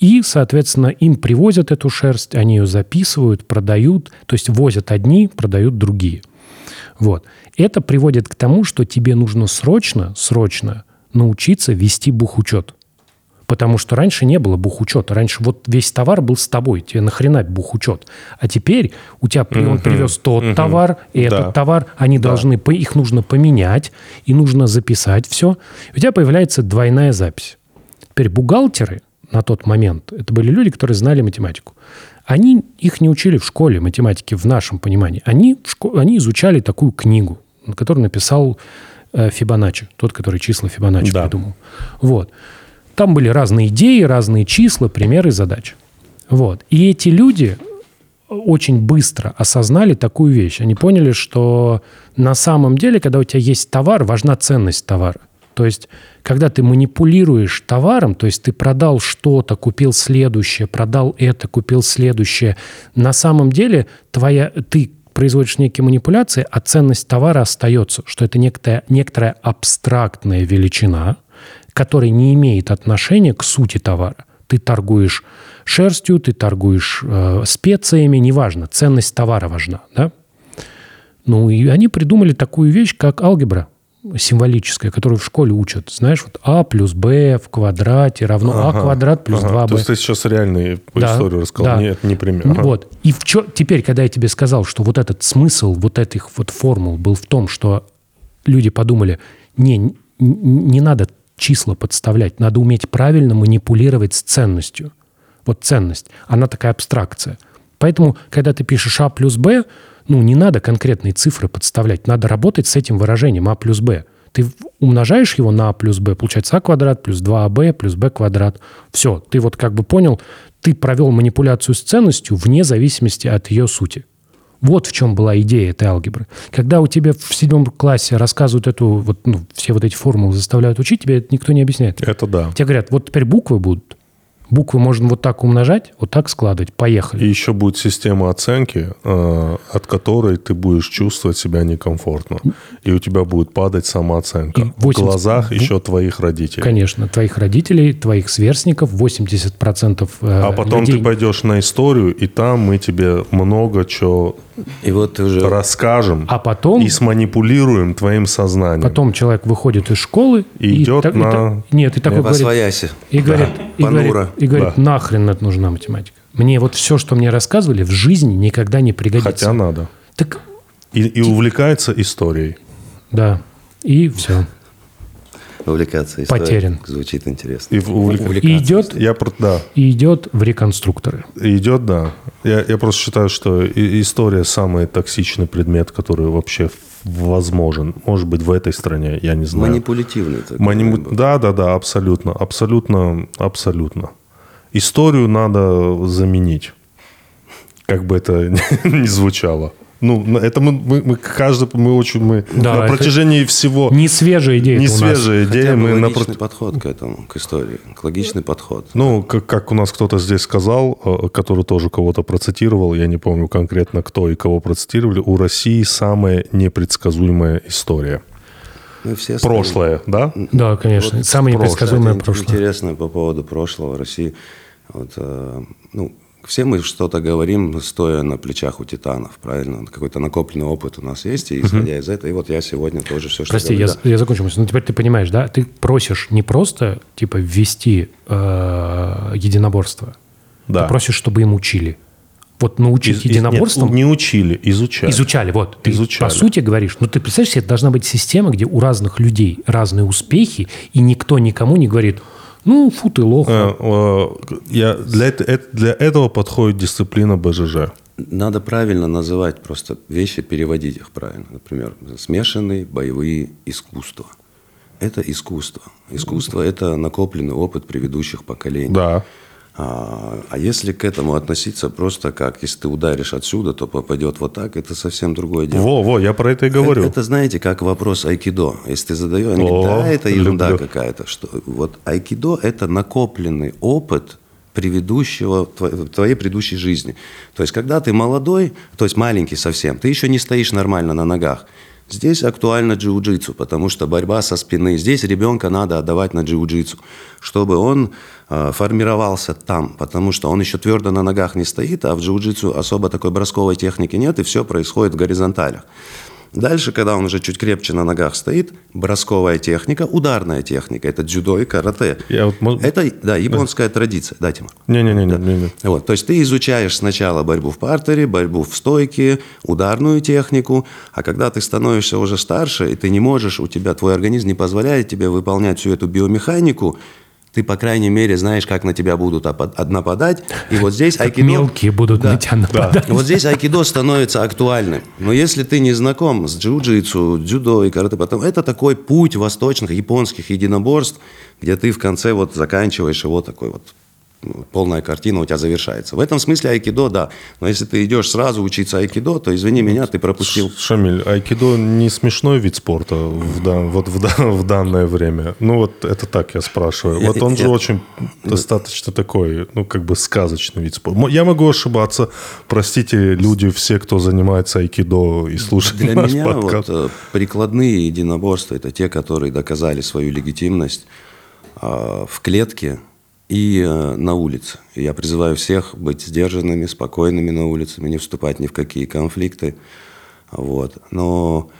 и, соответственно, им привозят эту шерсть, они ее записывают, продают, то есть возят одни, продают другие. Вот. Это приводит к тому, что тебе нужно срочно, срочно научиться вести бухучет. Потому что раньше не было бухучета. Раньше вот весь товар был с тобой. Тебе нахрена бухучет? А теперь у тебя он привез тот товар и Да. этот товар. Они должны, по- их нужно поменять, и нужно записать все. У тебя появляется двойная запись. Теперь бухгалтеры на тот момент, это были люди, которые знали математику. Они их не учили в школе математики в нашем понимании. Они, в шко- они изучали такую книгу, которую написал э, Фибоначчи, тот, который числа Фибоначчи Да. придумал. Вот. Там были разные идеи, разные числа, примеры задач. Вот. И эти люди очень быстро осознали такую вещь. Они поняли, что на самом деле, когда у тебя есть товар, важна ценность товара. То есть, когда ты манипулируешь товаром, то есть ты продал что-то, купил следующее, продал это, купил следующее, на самом деле твоя, ты производишь некие манипуляции, а ценность товара остается, что это некоторая, некоторая абстрактная величина, которая не имеет отношения к сути товара. Ты торгуешь шерстью, ты торгуешь э, специями, неважно, ценность товара важна. Да? Ну и они придумали такую вещь, как алгебра символическая, которую в школе учат. Знаешь, вот а плюс б в квадрате равно а Ага, квадрат плюс ага. 2b. То есть ты сейчас реальную Да, историю рассказал, да. нет, не пример. Ага. Вот. И в чё, теперь, когда я тебе сказал, что вот этот смысл вот этих вот формул был в том, что люди подумали, не, не надо числа подставлять, надо уметь правильно манипулировать с ценностью. Вот ценность, она такая абстракция. Поэтому, когда ты пишешь а плюс б, ну, не надо конкретные цифры подставлять, надо работать с этим выражением а плюс б. Ты умножаешь его на а плюс б, получается а квадрат плюс 2аб плюс b квадрат. Все, ты вот как бы понял, ты провел манипуляцию с ценностью вне зависимости от ее сути. Вот в чем была идея этой алгебры. Когда у тебя в седьмом классе рассказывают эту, вот, ну, все вот эти формулы заставляют учить, тебе это никто не объясняет. Это да. Тебе говорят, вот теперь буквы будут. Буквы можно вот так умножать, вот так складывать. Поехали. И еще будет система оценки, э, от которой ты будешь чувствовать себя некомфортно. И у тебя будет падать самооценка. И В 80 глазах еще твоих родителей. Конечно, твоих родителей, твоих сверстников, 80% э, А потом людей. ты пойдешь на историю, и там мы тебе много чего И вот уже... расскажем А потом, и сманипулируем твоим сознанием. потом человек выходит из школы И идет так- на- так- нет, и такой говорит, Восвояси. И говорит, и понуро. говорит, и говорит Да. нахрен это нужна математика. Мне вот все, что мне рассказывали, в жизни никогда не пригодится. Хотя надо. Так, И, и увлекается историей. да, и все. Увлекаться историей. Потерян. Звучит интересно. И увлек- И идет, Я да, и идет в реконструкторы. идет, да. Я, я просто считаю, что и- история самый токсичный предмет, который вообще возможен. Может быть, в этой стране, я не знаю. Манипулятивный такой. Бы. Да, да, да, абсолютно, абсолютно, абсолютно. Историю надо заменить, как бы это не звучало. Ну, это мы, мы, мы каждый, мы очень, мы Да, на протяжении всего Не свежая идея не свежая идея, мы на логичный прот- подход к этому, к истории. Логичный подход. Ну, как, как у нас кто-то здесь сказал, э, который тоже кого-то процитировал, я не помню конкретно кто и кого процитировали, у России самая непредсказуемая история. Мы все Прошлое, да? Да, конечно. Самое Прошлое. непредсказуемое Это прошлое. Интересно по поводу прошлого России. Вот, э, ну, все мы что-то говорим, стоя на плечах у титанов, правильно? Какой-то накопленный опыт у нас есть, и исходя из этого, и вот я сегодня тоже все, что Прости, я, говорю, да. я закончу мысль. Ну, теперь ты понимаешь, да? Ты просишь не просто, типа, ввести э, единоборство. Да. Ты просишь, чтобы им учили. Вот научить Из- нет, не учили, изучали. Изучали, вот. Ты Изучали. по сути говоришь, ну ты представляешь себе, это должна быть система, где у разных людей разные успехи, и никто никому не говорит, ну, фу ты лох. Э, э, я, для, для этого подходит дисциплина БЖЖ. Надо правильно называть просто вещи, переводить их правильно. Например, смешанные боевые искусства. Это искусство. Искусство – это накопленный опыт предыдущих поколений. Да. А, а если к этому относиться просто как, если ты ударишь отсюда, то попадет вот так, это совсем другое дело. Во, во, я про это и говорю. Это, знаете, как вопрос айкидо. Если ты задаешь, они говорят, да, это ерунда какая-то. Что, вот айкидо – это накопленный опыт предыдущего, тво- твоей предыдущей жизни. То есть, когда ты молодой, то есть маленький совсем, ты еще не стоишь нормально на ногах. Здесь актуально джиу-джитсу, потому что борьба со спины. Здесь ребенка надо отдавать на джиу-джитсу, чтобы он э, формировался там, потому что он еще твердо на ногах не стоит, а в джиу-джитсу особо такой бросковой техники нет, и все происходит в горизонталях. Дальше, когда он уже чуть крепче на ногах стоит, бросковая техника, ударная техника. Это дзюдо и карате. Я вот мож- Это, да, японская традиция. Да, Тимур? Не-не-не. Вот, то есть ты изучаешь сначала борьбу в партере, борьбу в стойке, ударную технику, а когда ты становишься уже старше, и ты не можешь, у тебя твой организм не позволяет тебе выполнять всю эту биомеханику, ты, по крайней мере, знаешь, как на тебя будут нападать. И вот здесь айкидо... Мелкие будут Да. на тебя нападать. Вот здесь айкидо становится актуальным. Но если ты не знаком с джиу-джитсу, дзюдо и карате, потом это такой путь восточных, японских единоборств, где ты в конце вот заканчиваешь его такой вот полная картина у тебя завершается. В этом смысле айкидо, да. Но если ты идешь сразу учиться айкидо, то, извини меня, ты пропустил. Шамиль, айкидо не смешной вид спорта в, вот в, в данное время. Ну вот это так я спрашиваю. Вот он же очень достаточно такой, ну как бы сказочный вид спорта. Я могу ошибаться. Простите, люди, все, кто занимается айкидо и слушает Для наш меня подкаст. вот, э, прикладные единоборства – это те, которые доказали свою легитимность э, в клетке и э, на улице. Я призываю всех быть сдержанными, спокойными на улице, не вступать ни в какие конфликты. Вот. Но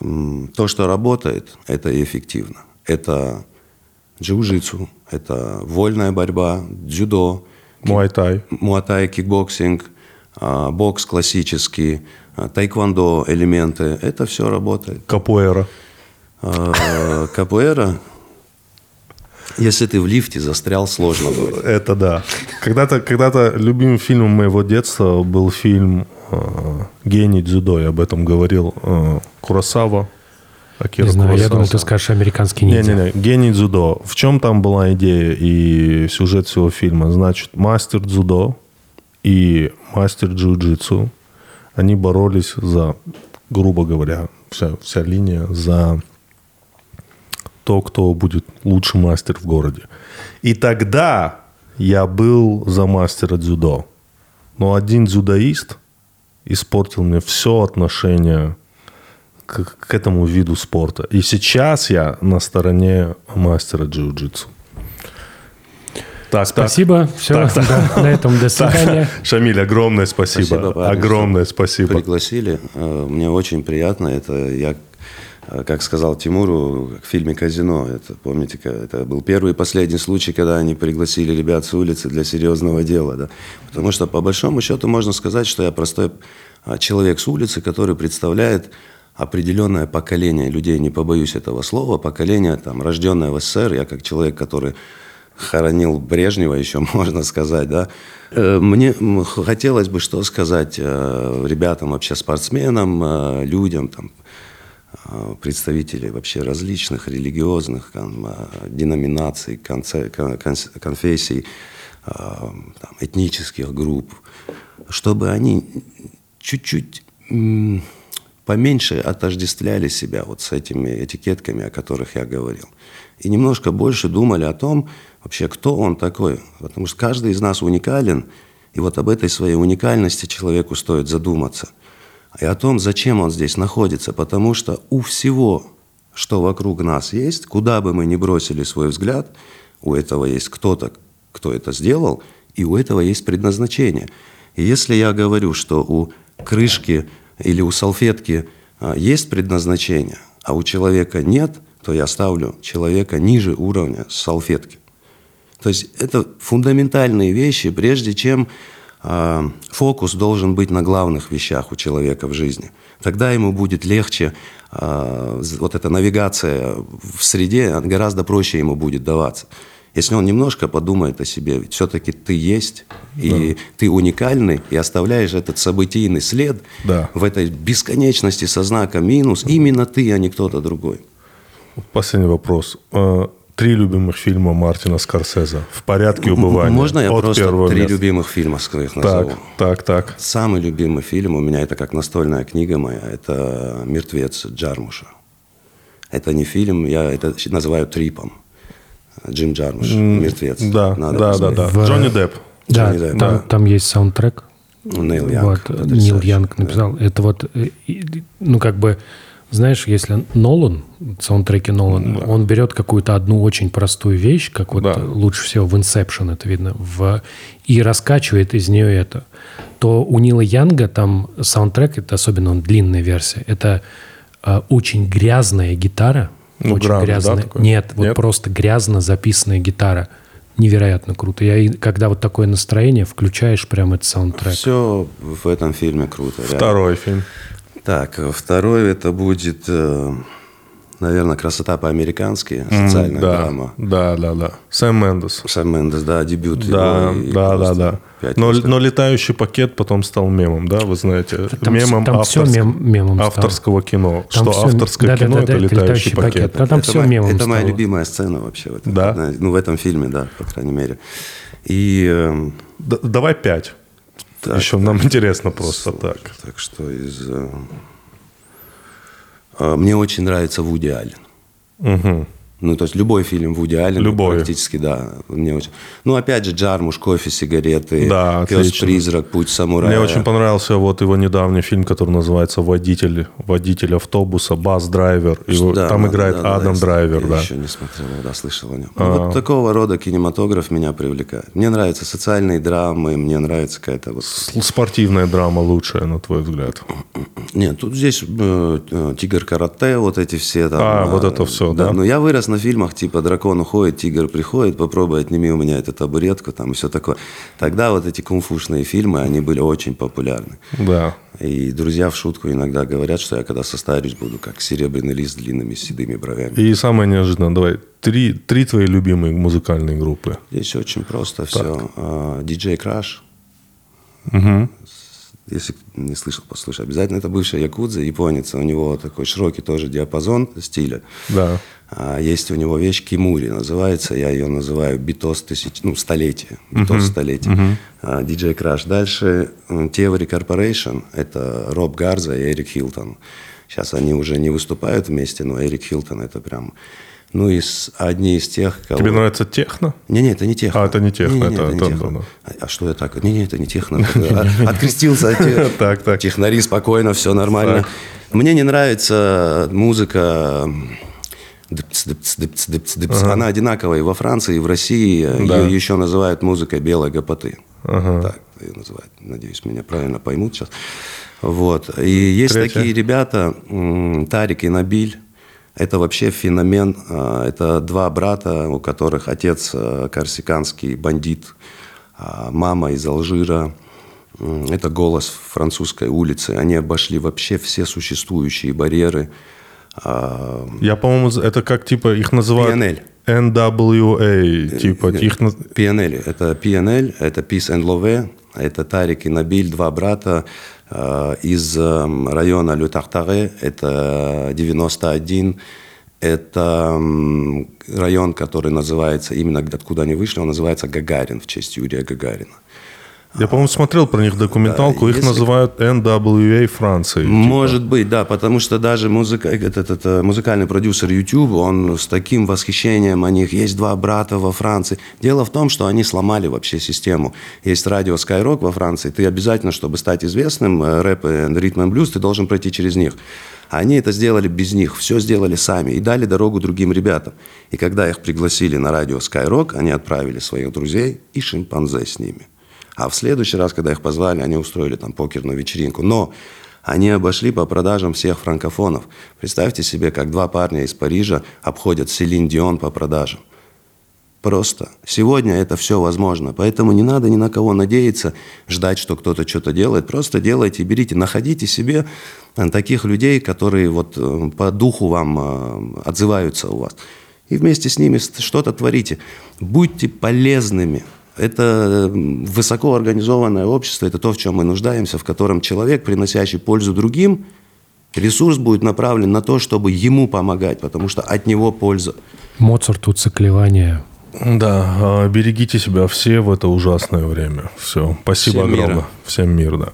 то, что работает, это эффективно. Это джиу-джитсу, это вольная борьба, дзюдо, Муайтай. муатай, кикбоксинг, а, бокс классический, а, тайквондо элементы. Это все работает. Капуэра. А, Капуэра, если ты в лифте застрял, сложно будет. Это да. Когда-то, когда-то любимым фильмом моего детства был фильм э, «Гений дзюдо». Я об этом говорил. Э, Курасава. Акира Не знаю, я Куросава. думал, ты скажешь американский ниндзя. Не-не-не, гений дзюдо. В чем там была идея и сюжет всего фильма? Значит, мастер дзюдо и мастер джиу-джитсу, они боролись за, грубо говоря, вся, вся линия за то, кто будет лучший мастер в городе. И тогда я был за мастера дзюдо. Но один дзюдоист испортил мне все отношение к, к этому виду спорта. И сейчас я на стороне мастера джиу-джитсу. Так, так. Спасибо. Все, Так, так. на этом до свидания. Шамиль, огромное спасибо. Спасибо, парни, огромное спасибо. Пригласили. Э, Мне очень приятно. Это я, как сказал Тимуру, в фильме «Казино». Это, помните, это был первый и последний случай, когда они пригласили ребят с улицы для серьезного дела. Да? Потому что, по большому счету, можно сказать, что я простой а, человек с улицы, который представляет определенное поколение людей, не побоюсь этого слова, поколение, там, рожденное в СССР, я как человек, который хоронил Брежнева, еще можно сказать, да. Э, мне хотелось бы что сказать э, ребятам, вообще спортсменам, э, людям, там, представителей вообще различных религиозных там, деноминаций, конфессий, там, этнических групп, чтобы они чуть-чуть поменьше отождествляли себя вот с этими этикетками, о которых я говорил. И немножко больше думали о том, вообще, кто он такой. Потому что каждый из нас уникален, и вот об этой своей уникальности человеку стоит задуматься. И о том, зачем он здесь находится. Потому что у всего, что вокруг нас есть, куда бы мы ни бросили свой взгляд, у этого есть кто-то, кто это сделал, и у этого есть предназначение. И если я говорю, что у крышки или у салфетки а, есть предназначение, а у человека нет, то я ставлю человека ниже уровня салфетки. То есть это фундаментальные вещи, прежде чем фокус должен быть на главных вещах у человека в жизни. Тогда ему будет легче, э, вот эта навигация в среде гораздо проще ему будет даваться. Если он немножко подумает о себе, ведь все-таки ты есть, и да. ты уникальный, и оставляешь этот событийный след да. в этой бесконечности со знаком минус, именно ты, а не кто-то другой. Последний вопрос. Три любимых фильма Мартина Скорсезе в порядке убывания. Можно я от просто три места. любимых фильма своих назову? Так, так, так. Самый любимый фильм у меня это как настольная книга моя. Это «Мертвец» Джармуша. Это не фильм, я это называю трипом. Джим Джармуш, «Мертвец». Да, Надо да, да, да. В... Джонни Депп. Да, Джонни Депп. Там, там есть саундтрек. Нейл Янг. Вот, Нил Янг написал. Да. Это вот, э, ну как бы знаешь, если Нолан, саундтреки Нолан, да. он берет какую-то одну очень простую вещь, как вот да. лучше всего в Inception это видно, в, и раскачивает из нее это, то у Нила Янга там саундтрек, это особенно он длинная версия, это э, очень грязная гитара, ну, очень гранд, грязная. Да, такой? Нет, вот Нет? просто грязно записанная гитара. Невероятно круто. Я, когда вот такое настроение, включаешь прям этот саундтрек. Все в этом фильме круто. Второй реально. фильм. Так, второй это будет, э, наверное, «Красота по-американски», социальная mm, да, драма. Да, да, да. Сэм Мендес. Сэм Мендес, да, дебют да, его. Да, да, да. Но, но летающий пакет потом стал мемом, да, вы знаете, там, мемом, там авторск... все мем, мемом авторского стало. кино. Там что все... авторское да, кино да, да, это летающий, летающий пакет. пакет. Да, там это все моя, мемом Это стало. моя любимая сцена вообще. В этом, да? Ну, в этом фильме, да, по крайней мере. И... Э... Д- давай пять. Так, Еще так, нам интересно просто так. Так что из... Э, а, мне очень нравится Вуди Аллен. Угу. Ну, то есть любой фильм Вуди Аллен любой. практически, да. Мне очень... Ну, опять же, Джармуш, кофе, сигареты, да, Пес-призрак, Путь самурая. Мне очень понравился вот его недавний фильм, который называется «Водитель, водитель автобуса», «Бас-драйвер». Да, там да, играет да, Адам да, Драйвер, я да. еще не смотрел, да, слышал о нем. А... Ну, вот такого рода кинематограф меня привлекает. Мне нравятся социальные драмы, мне нравится какая-то вот... Спортивная драма лучшая, на твой взгляд? Нет, тут здесь э, э, «Тигр карате», вот эти все там... А, э, вот это все, да? да? Но я вырос на фильмах типа «Дракон уходит, тигр приходит, попробуй отними у меня эту табуретку» там и все такое. Тогда вот эти кунг-фушные фильмы, они были очень популярны. Да. И друзья в шутку иногда говорят, что я когда состарюсь, буду как серебряный лист с длинными седыми бровями. И самое неожиданное, давай, три, три твои любимые музыкальные группы. Здесь очень просто так. все. DJ Crash. Угу. Если не слышал, послушай. Обязательно это бывшая якудза, японец. У него такой широкий тоже диапазон стиля. Да. А есть у него вещь Кимури, называется, я ее называю битос тысяч, ну, столетия, битос uh-huh. столетия. Uh-huh. DJ Crash. Дальше Theory Corporation, это Роб Гарза и Эрик Хилтон. Сейчас они уже не выступают вместе, но Эрик Хилтон это прям ну, из, одни из тех, кого... Тебе нравится техно? Не-не, это не техно. А, это не техно. Не, не, это, это, это, не техно. А, а что я так? Не-не, это не техно. Открестился. Так, так. Технари спокойно, все нормально. Мне не нравится музыка дыпц, дыпц, дыпц, дыпц, дыпц. Ага. Она одинаковая и во Франции, и в России. Да. Ее еще называют музыкой белой гопоты. Ага. Так ее называют. Надеюсь, меня правильно поймут сейчас. Вот. И есть Третья. такие ребята, Тарик и Набиль. Это вообще феномен. А, это два брата, у которых отец а, корсиканский бандит, а, мама из Алжира. Это голос французской улицы. Они обошли вообще все существующие барьеры. Я, по-моему, это как типа их называют... PNL. NWA, типа их... PNL. Это PNL, это Peace and Love. Это Тарик и Набиль, два брата э, из э, района Лютахтаре. Это 91 это район, который называется, именно откуда они вышли, он называется Гагарин, в честь Юрия Гагарина. Я, по-моему, смотрел про них документалку. Да, Их если... называют NWA Франции. Типа. Может типа. быть, да, потому что даже музыка, этот, этот, э, музыкальный продюсер YouTube, он с таким восхищением о них. Есть два брата во Франции. Дело в том, что они сломали вообще систему. Есть радио Skyrock во Франции. Ты обязательно, чтобы стать известным, э, рэп и ритм и блюз, ты должен пройти через них. Они это сделали без них, все сделали сами и дали дорогу другим ребятам. И когда их пригласили на радио Skyrock, они отправили своих друзей и шимпанзе с ними. А в следующий раз, когда их позвали, они устроили там покерную вечеринку. Но они обошли по продажам всех франкофонов. Представьте себе, как два парня из Парижа обходят Селин Дион по продажам. Просто. Сегодня это все возможно. Поэтому не надо ни на кого надеяться, ждать, что кто-то что-то делает. Просто делайте, берите, находите себе э, таких людей, которые вот э, по духу вам э, отзываются у вас. И вместе с ними что-то творите. Будьте полезными. Это высоко организованное общество, это то, в чем мы нуждаемся, в котором человек, приносящий пользу другим, ресурс будет направлен на то, чтобы ему помогать, потому что от него польза. Моцарту циклевание да, а, берегите себя все в это ужасное время. Все. Спасибо Всем огромное. Мира. Всем мир, да.